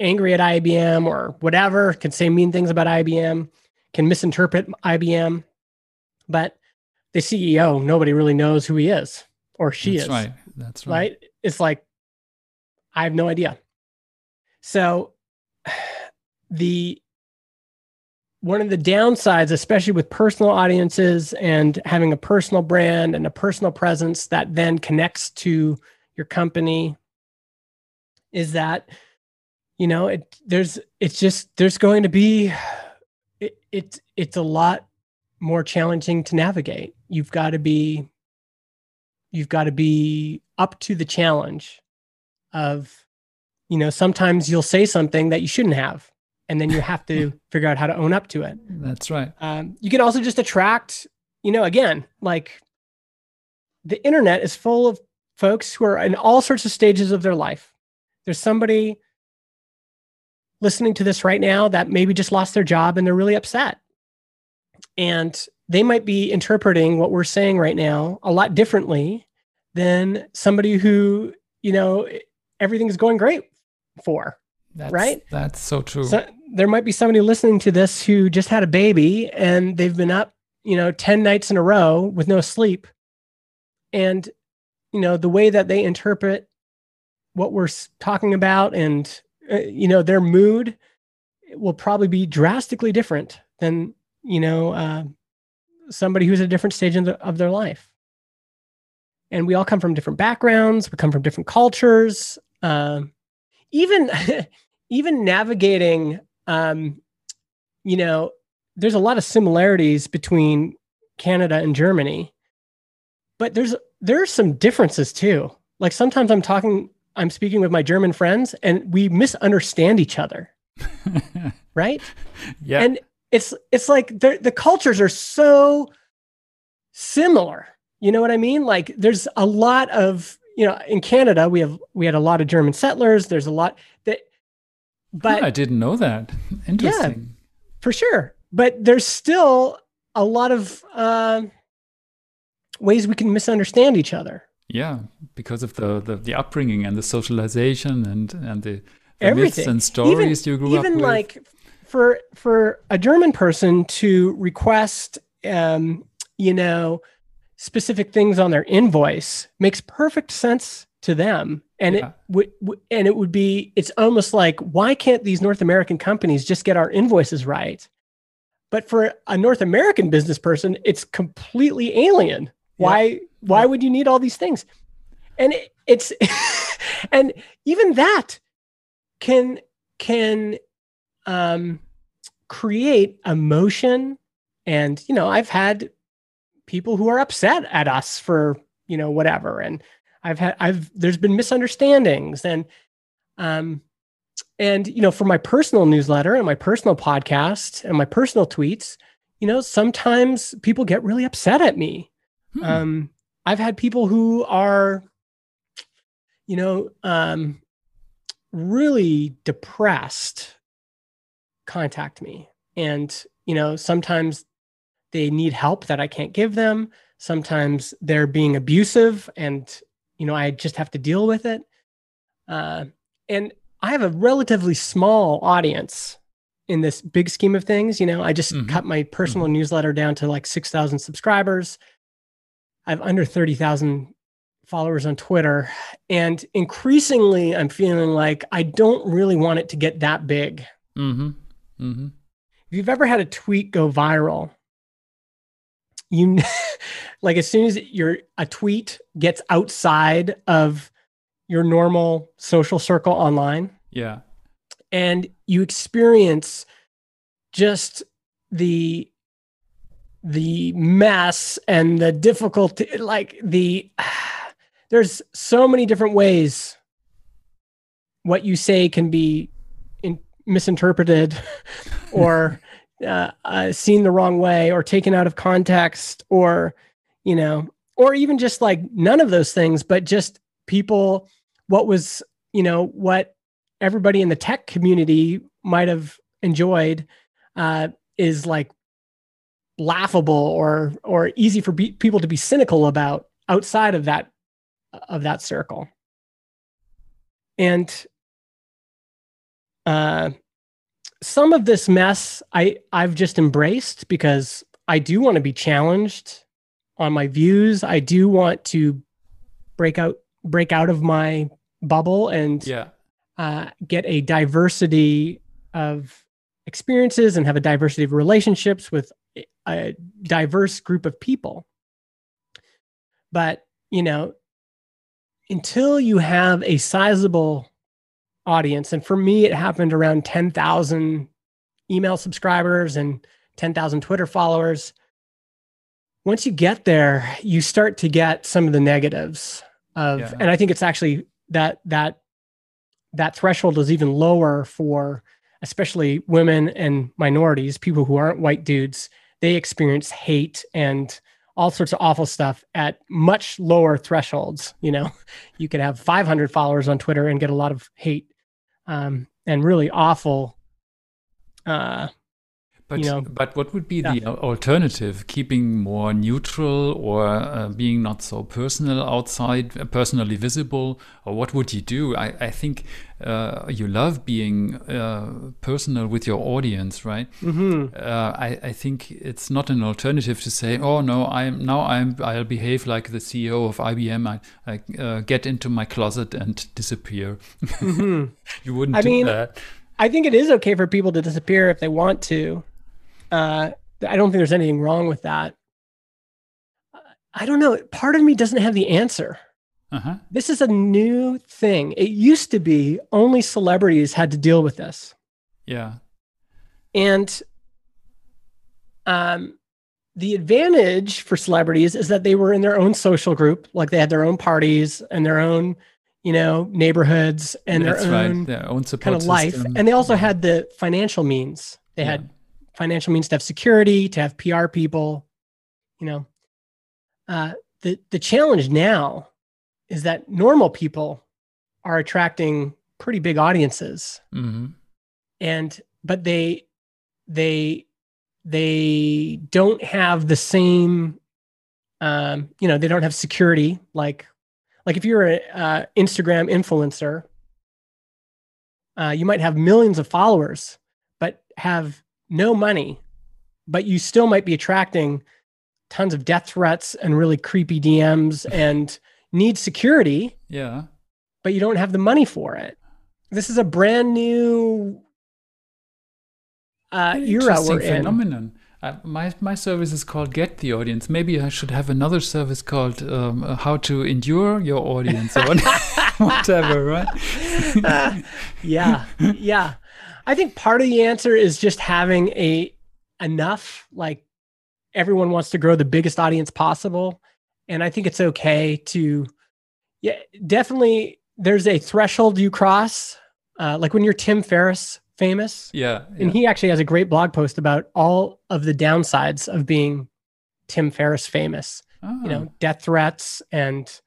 angry at IBM or whatever, can say mean things about IBM, can misinterpret IBM, but the CEO, nobody really knows who he is or she That's is. Right. That's right. Right. It's like, I have no idea. So the one of the downsides, especially with personal audiences and having a personal brand and a personal presence that then connects to your company, is that you know it there's it's just there's going to be it, it it's a lot more challenging to navigate. You've got to be you've got to be up to the challenge of you know sometimes you'll say something that you shouldn't have and then you have to figure out how to own up to it. That's right. Um, you can also just attract you know again like the internet is full of folks who are in all sorts of stages of their life. There's somebody listening to this right now that maybe just lost their job and they're really upset. And they might be interpreting what we're saying right now a lot differently than somebody who you know everything's going great for that's, right? that's so true. So there might be somebody listening to this who just had a baby and they've been up you know 10 nights in a row with no sleep. And you know the way that they interpret what we're talking about and uh, you know their mood will probably be drastically different than you know uh, somebody who's at a different stage the, of their life. And we all come from different backgrounds. We come from different cultures. Uh, even even navigating um, you know there's a lot of similarities between canada and germany but there's there's some differences too. Like sometimes i'm talking i'm speaking with my german friends and we misunderstand each other. Right? Yeah. And it's it's like the the cultures are so similar. You know what i mean? Like there's a lot of you know in canada we have we had a lot of german settlers. There's a lot that but i didn't know that. Interesting. yeah, for sure. But there's still a lot of uh, ways we can misunderstand each other. Yeah because of the the, the upbringing and the socialization and and the, the myths and stories even, you grew up with. like for for a German person to request, um, you know, specific things on their invoice makes perfect sense to them, and yeah. it would and it would be it's almost like why can't these North American companies just get our invoices right? But for a North American business person, it's completely alien. Why yeah. why would you need all these things? And it, it's and even that can can um, create emotion. And, you know, I've had people who are upset at us for, you know, whatever. And I've had, I've, there's been misunderstandings and, um, and, you know, for my personal newsletter and my personal podcast and my personal tweets, you know, sometimes people get really upset at me. Hmm. Um, I've had people who are, you know, um, really depressed contact me. And, you know, sometimes they need help that I can't give them. Sometimes they're being abusive and, you know, I just have to deal with it. Uh, and I have a relatively small audience in this big scheme of things. You know, I just mm-hmm. cut my personal mm-hmm. newsletter down to like 6,000 subscribers. I have under 30,000 followers on Twitter. And increasingly, I'm feeling like I don't really want it to get that big. Mm-hmm. Mm-hmm. If you've ever had a tweet go viral, you like as soon as your a tweet gets outside of your normal social circle online, yeah, and you experience just the the mess and the difficulty like the there's so many different ways what you say can be misinterpreted or uh, uh, seen the wrong way or taken out of context or you know or even just like none of those things but just people what was you know what everybody in the tech community might have enjoyed uh, is like laughable or or easy for be- people to be cynical about outside of that of that circle. And uh, some of this mess I I've just embraced because I do want to be challenged on my views. I do want to break out break out of my bubble and yeah. uh, get a diversity of experiences and have a diversity of relationships with a diverse group of people. But, you know, until you have a sizable audience, and for me, it happened around 10,000 email subscribers and 10,000 Twitter followers. Once you get there, you start to get some of the negatives of, yeah. and I think it's actually that, that, that threshold is even lower for especially women and minorities, people who aren't white dudes, they experience hate and all sorts of awful stuff at much lower thresholds. You know, you could have 500 followers on Twitter and get a lot of hate um, and really awful uh, but you know, but what would be yeah. the alternative? Keeping more neutral or uh, being not so personal outside, uh, personally visible, or what would you do? I, I think uh, you love being uh, personal with your audience, right? Mm-hmm. Uh, I, I think it's not an alternative to say, oh no, I'm now I'm I'll behave like the CEO of IBM. I, I uh, get into my closet and disappear. Mm-hmm. you wouldn't I do mean, that. I think it is okay for people to disappear if they want to. Uh, I don't think there's anything wrong with that. I don't know. Part of me doesn't have the answer. Uh-huh. This is a new thing. It used to be only celebrities had to deal with this. Yeah. And um, the advantage for celebrities is that they were in their own social group, like they had their own parties and their own, you know, neighborhoods and That's their right. own their own support kind of life. system. And they also had the financial means. They Yeah. had financial means to have security, to have PR people, you know. Uh, the the challenge now is that normal people are attracting pretty big audiences, Mhm. and but they they they don't have the same um, you know they don't have security like like if you're an uh, Instagram influencer, uh, you might have millions of followers, but have no money, but you still might be attracting tons of death threats and really creepy DMs and need security, Yeah. but you don't have the money for it. This is a brand new uh, era we're in. phenomenon. Uh, my my service is called Get the Audience. Maybe I should have another service called um, uh, How to Endure Your Audience or whatever, right? Uh, yeah, yeah. I think part of the answer is just having a enough like everyone wants to grow the biggest audience possible, and I think it's okay to yeah, definitely. There's a threshold you cross, uh, like when you're Tim Ferriss famous, yeah, and he actually has a great blog post about all of the downsides of being Tim Ferriss famous. Ah, You know, death threats and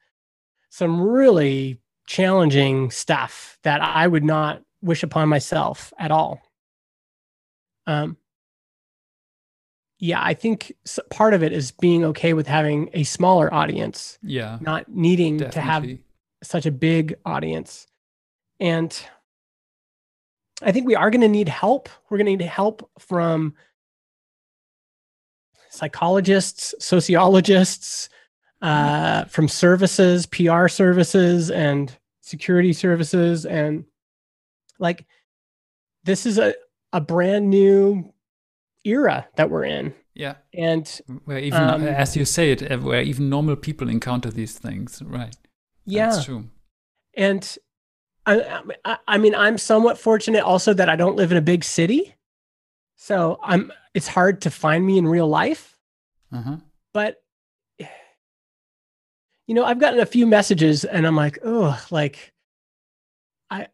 some really challenging stuff that I would not wish upon myself at all. Um, yeah, I think part of it is being okay with having a smaller audience, yeah, not needing to have such a big audience. And I think we are going to need help. We're going to need help from psychologists, sociologists, uh, from services, PR services, and security services. And like, this is a, a brand new era that we're in. Yeah, And where even Um, as you say it, where even normal people encounter these things, right? yeah, That's true. and I, I I mean i'm somewhat fortunate also that i don't live in a big city so i'm it's hard to find me in real life Uh-huh. but you know i've gotten a few messages and i'm like oh like i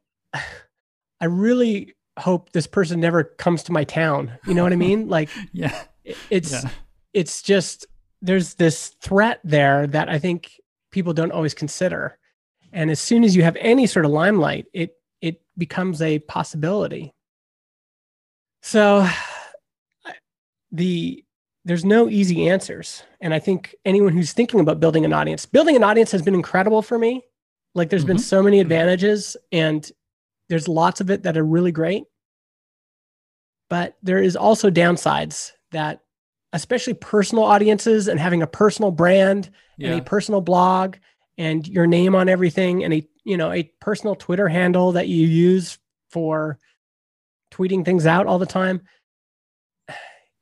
i really hope this person never comes to my town you know what i mean like Yeah, it's yeah, it's just there's this threat there that I think people don't always consider. And as soon as you have any sort of limelight, it it becomes a possibility. So the there's no easy answers. And I think anyone who's thinking about building an audience, building an audience has been incredible for me. Like there's been Mhm. so many advantages and there's lots of it that are really great. But there is also downsides that especially personal audiences and having a personal brand and a personal blog and your name on everything and a you know a personal Twitter handle that you use for tweeting things out all the time.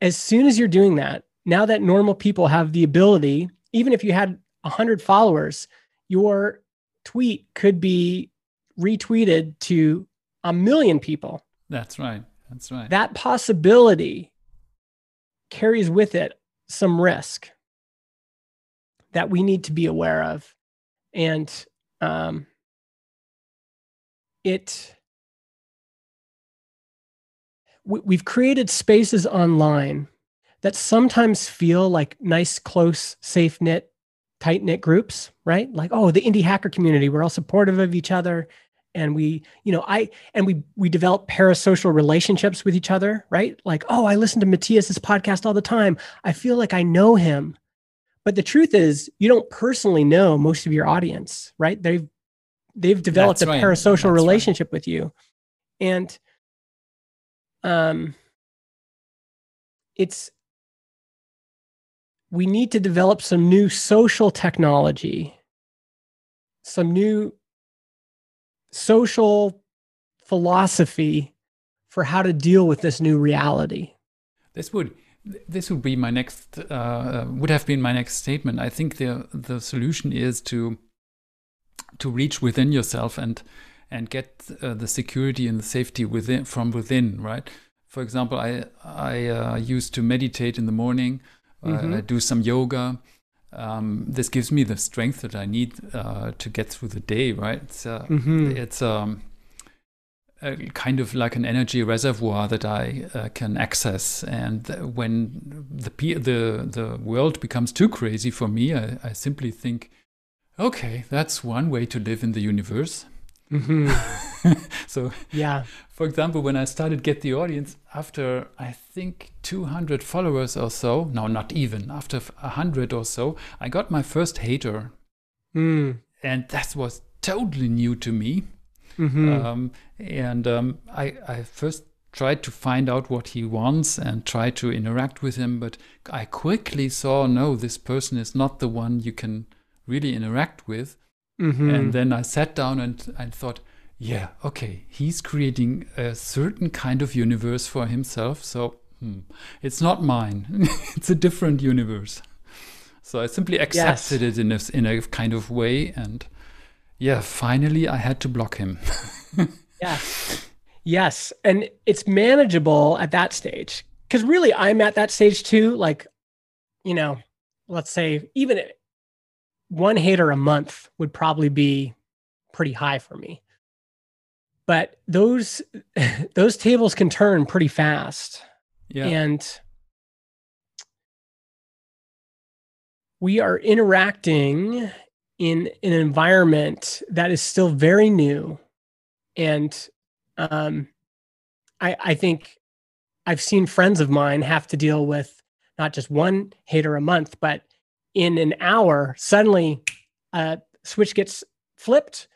As soon as you're doing that, now that normal people have the ability, even if you had 100 followers, your tweet could be retweeted to a million people. That's right. That's right. That possibility carries with it some risk that we need to be aware of. And um, it, we, we've created spaces online that sometimes feel like nice, close, safe knit, tight knit groups, right? Like, oh, the indie hacker community, we're all supportive of each other. And we, you know, I and we we develop parasocial relationships with each other, right? Like, oh, I listen to Matthias's podcast all the time. I feel like I know him. But the truth is, you don't personally know most of your audience, right? They've they've developed That's a right. parasocial That's relationship right. with you, and um, it's we need to develop some new social technology, some new social philosophy for how to deal with this new reality. This would this would be my next uh, would have been my next statement. I think the the solution is to to reach within yourself and and get uh, the security and the safety within from within. Right. For example, I I uh, used to meditate in the morning. Mm-hmm. I do some yoga. Um, this gives me the strength that I need uh, to get through the day. Right. It's uh, mm-hmm. it's um, kind of like an energy reservoir that I uh, can access. And when the the the world becomes too crazy for me, I, I simply think, okay, that's one way to live in the universe. Mm-hmm. so yeah, for example, when I started Get the Audience after I think 200 followers or so, no, not even after 100 or so, I got my first hater, mm. and that was totally new to me. Mm-hmm. Um, and um, I, I first tried to find out what he wants and try to interact with him, but I quickly saw no, this person is not the one you can really interact with. Mm-hmm. And then I sat down and I thought, yeah, okay, he's creating a certain kind of universe for himself. So hmm, it's not mine, it's a different universe. So I simply accepted yes. it in a, in a kind of way and yeah, finally I had to block him. yeah. Yes. And it's manageable at that stage. Because really, I'm at that stage too. Like, you know, let's say even one hater a month would probably be pretty high for me. But those those tables can turn pretty fast. Yeah. And we are interacting in an environment that is still very new and um, I, I think i've seen friends of mine have to deal with not just one hater a month but in an hour suddenly a switch gets flipped.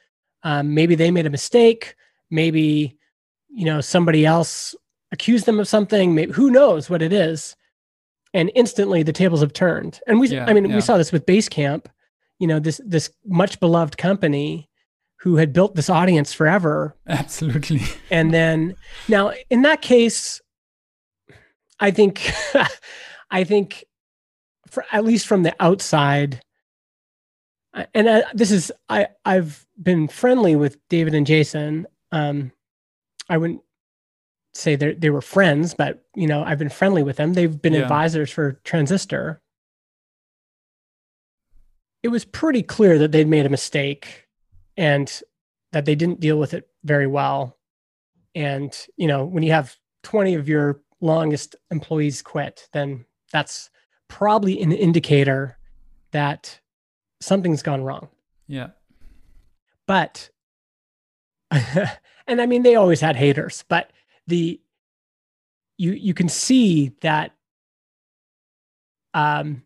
Um, maybe they made a mistake. Maybe you know somebody else accused them of something. Maybe who knows what it is? And instantly the tables have turned. And we yeah, i mean yeah. we saw this with basecamp. You know this this much beloved company who had built this audience forever. Absolutely. And then now in that case i think i think for at least from the outside and I, this is i i've been friendly with david and jason um i wouldn't say they they were friends but you know i've been friendly with them they've been yeah. advisors for transistor it was pretty clear that they'd made a mistake and that they didn't deal with it very well. And, you know, when you have 20 of your longest employees quit, then that's probably an indicator that something's gone wrong. Yeah. But, and I mean, they always had haters, but the, you, you can see that, um,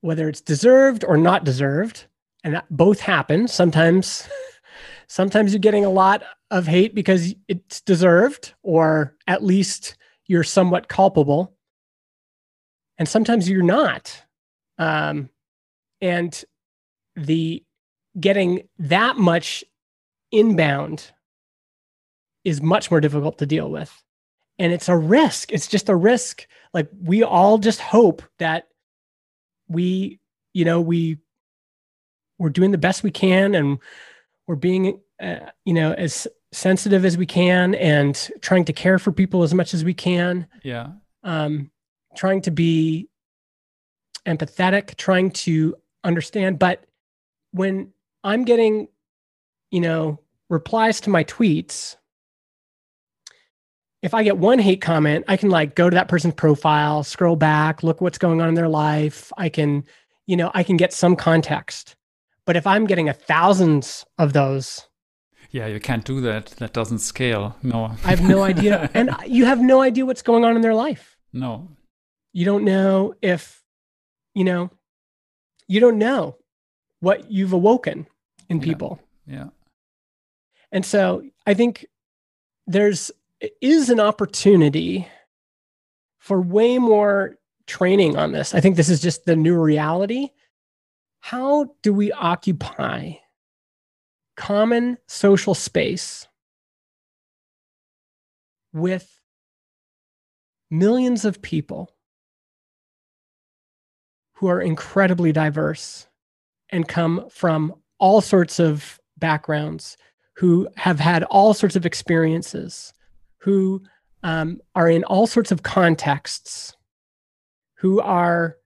whether it's deserved or not deserved, and that both happen. Sometimes, sometimes you're getting a lot of hate because it's deserved, or at least you're somewhat culpable, and sometimes you're not. Um, and the getting that much inbound is much more difficult to deal with. And it's a risk. It's just a risk. Like we all just hope that we, you know, we we're doing the best we can and we're being uh, you know as sensitive as we can and trying to care for people as much as we can yeah um trying to be empathetic trying to understand but when i'm getting you know replies to my tweets if i get one hate comment i can like go to that person's profile scroll back look what's going on in their life. I can you know i can get some context. But if i'm getting a thousands of those yeah you can't do that. That doesn't scale. No. I have no idea. And you have no idea what's going on in their life. No you don't know if you know you don't know what you've awoken in people. Yeah, yeah. and so i think there's is an opportunity for way more training on this. I think this is just the new reality. How do we occupy common social space with millions of people who are incredibly diverse and come from all sorts of backgrounds, who have had all sorts of experiences, who um, are in all sorts of contexts, who are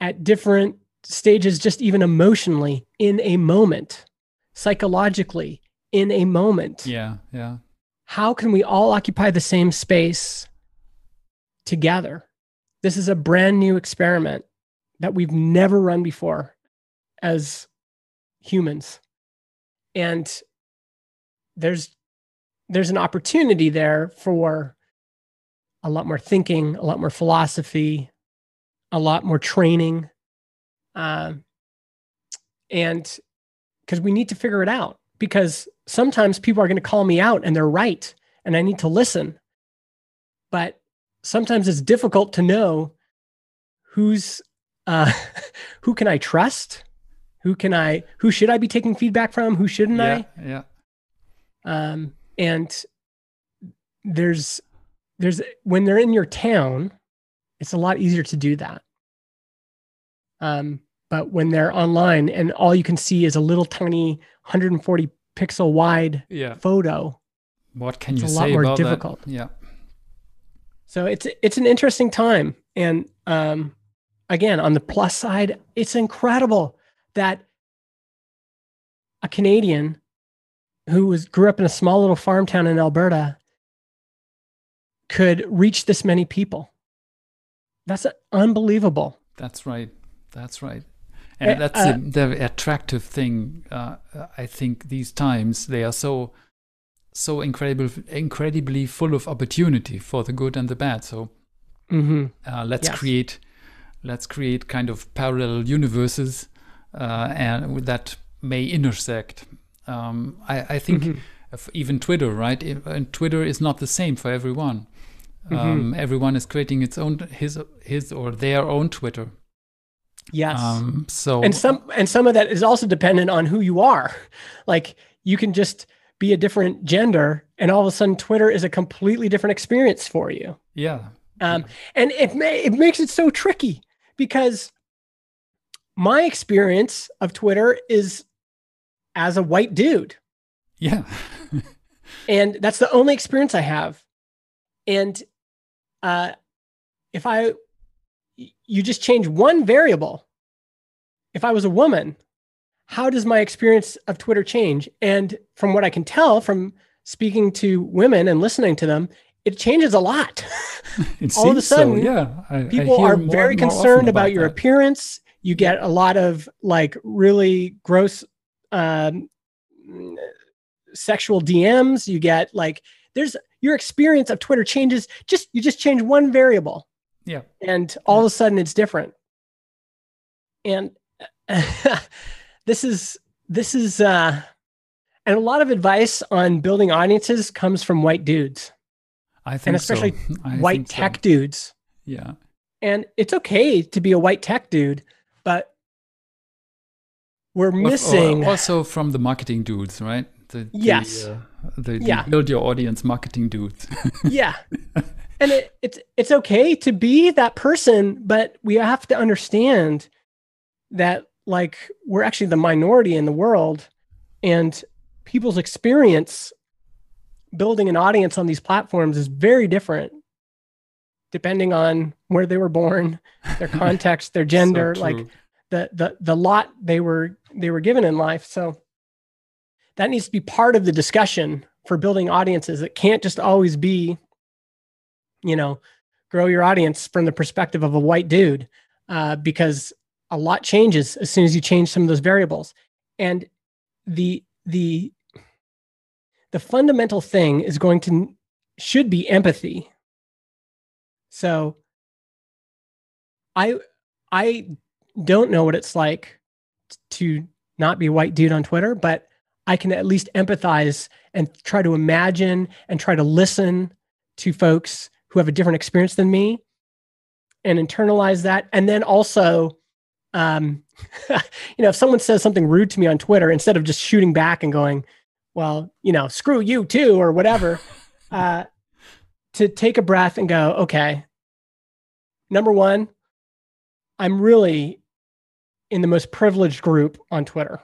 at different stages, just even emotionally, in a moment psychologically in a moment. Yeah, yeah. How can we all occupy the same space together? This is a brand new experiment that we've never run before as humans. And there's there's an opportunity there for a lot more thinking, a lot more philosophy, a lot more training. Uh, and because we need to figure it out because sometimes people are going to call me out and they're right and I need to listen. But sometimes it's difficult to know who's uh, who can I trust? Who can I who should I be taking feedback from? Who shouldn't yeah, I? Yeah. Um and there's there's when they're in your town, it's a lot easier to do that. Um but when they're online and all you can see is a little tiny 140 pixel wide yeah. photo, what can you say about difficult. that? Yeah. So it's it's an interesting time, and um, again, on the plus side, it's incredible that a Canadian who was grew up in a small little farm town in Alberta could reach this many people. That's unbelievable. That's right. That's right and uh, that's uh, the, the, attractive thing. Uh, I think these times they are so so incredible, incredibly full of opportunity for the good and the bad. So mm-hmm. uh, let's yes. create let's create kind of parallel universes uh, and that may intersect. Um, I, I, think mm-hmm. even Twitter, right? And Twitter is not the same for everyone. Mm-hmm. Um, everyone is creating its own his his or their own Twitter Yes. Um, so and some and some of that is also dependent on who you are. Like you can just be a different gender, and all of a sudden Twitter is a completely different experience for you. Yeah. Um, and it may it makes it so tricky because my experience of Twitter is as a white dude. Yeah. and that's the only experience I have. And uh, if I you just change one variable. If I was a woman, how does my experience of Twitter change? And from what I can tell from speaking to women and listening to them, it changes a lot. All of a sudden, so, yeah, I, people I are very concerned about, about, your appearance. You get a lot of like really gross um, sexual DMs. You get like there's your experience of Twitter changes. Just you just change one variable, yeah. And all yeah. of a sudden it's different. And this is this is uh and a lot of advice on building audiences comes from white dudes. I think and especially so. white tech so. dudes. Yeah. And it's okay to be a white tech dude, but we're missing also from the marketing dudes, right? The, yes. The, uh, the, yeah. build your audience marketing dudes. yeah. And it, it's it's okay to be that person, but we have to understand that like we're actually the minority in the world and people's experience building an audience on these platforms is very different depending on where they were born, their context, their gender, so like the the the lot they were they were given in life. So that needs to be part of the discussion for building audiences. It can't just always be, you know, grow your audience from the perspective of a white dude, uh, because a lot changes as soon as you change some of those variables. And the the the fundamental thing is going to should be empathy. So I I don't know what it's like to not be a white dude on Twitter, but I can at least empathize and try to imagine and try to listen to folks who have a different experience than me and internalize that. And then also, um, you know, if someone says something rude to me on Twitter, instead of just shooting back and going, well, you know, screw you too, or whatever, uh, to take a breath and go, okay, number one, I'm really in the most privileged group on Twitter.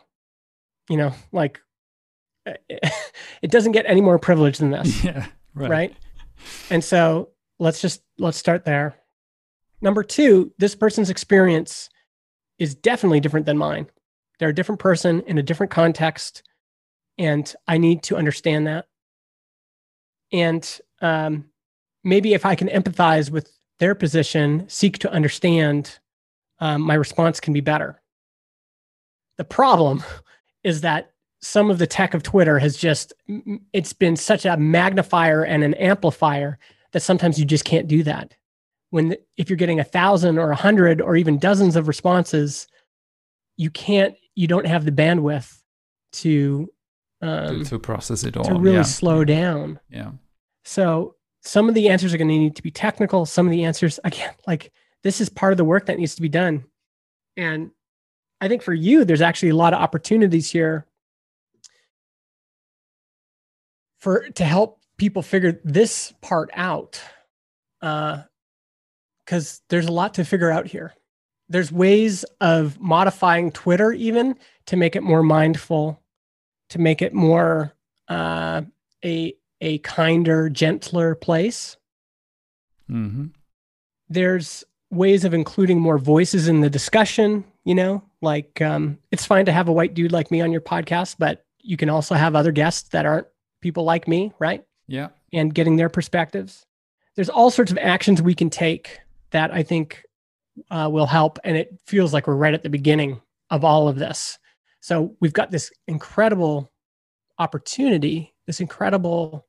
You know, like it doesn't get any more privileged than this. Yeah. Right. right. And so let's just let's start there. Number two, this person's experience is definitely different than mine. They're a different person in a different context, and I need to understand that. And um, maybe if I can empathize with their position, seek to understand, um, my response can be better. The problem is that some of the tech of Twitter has just it's been such a magnifier and an amplifier that sometimes you just can't do that. When if you're getting a thousand or a hundred or even dozens of responses, you can't you don't have the bandwidth to um, to, to, process it all to really yeah. slow down. Yeah. So some of the answers are going to need to be technical. Some of the answers again, like this is part of the work that needs to be done. And I think for you, there's actually a lot of opportunities here for to help people figure this part out because there's a lot to figure out here there's ways of modifying twitter even to make it more mindful to make it more uh, a a kinder gentler place mm-hmm. there's ways of including more voices in the discussion you know like um, it's fine to have a white dude like me on your podcast but you can also have other guests that aren't people like me, right? Yeah. And getting their perspectives. There's all sorts of actions we can take that I think uh, will help. And it feels like we're right at the beginning of all of this. So we've got this incredible opportunity, this incredible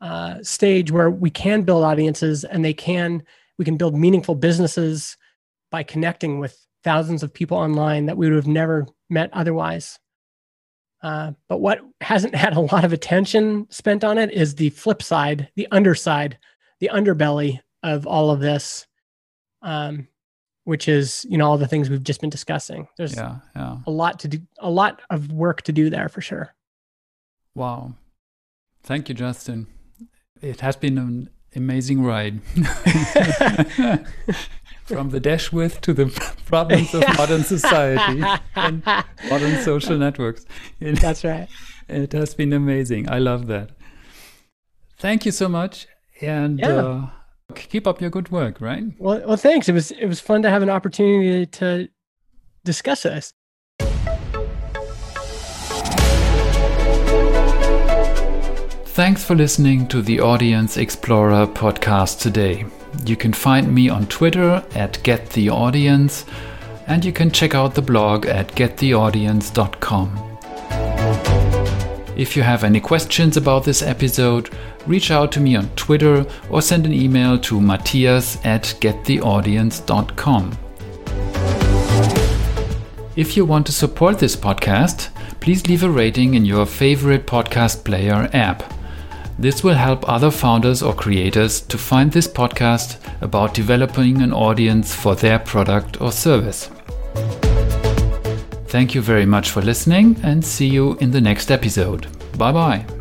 uh, stage where we can build audiences and they can, we can build meaningful businesses by connecting with thousands of people online that we would have never met otherwise. Uh, but what hasn't had a lot of attention spent on it is the flip side, the underside, the underbelly of all of this, um, which is you know all the things we've just been discussing. There's yeah, yeah. a lot to do, a lot of work to do there for sure. Wow, thank you, Justin. It has been an amazing ride. from the death wish to the problems of modern society and modern social networks. It, That's right. It has been amazing. I love that. Thank you so much, and yeah. uh, keep up your good work. Right. Well, well, thanks. It was it was fun to have an opportunity to discuss this. Thanks for listening to the Audience Explorer podcast today. You can find me on Twitter at GetTheAudience and you can check out the blog at gettheaudience.com. If you have any questions about this episode, reach out to me on Twitter or send an email to matthias at gettheaudience.com. If you want to support this podcast, please leave a rating in your favorite podcast player app. This will help other founders or creators to find this podcast about developing an audience for their product or service. Thank you very much for listening and see you in the next episode. Bye bye.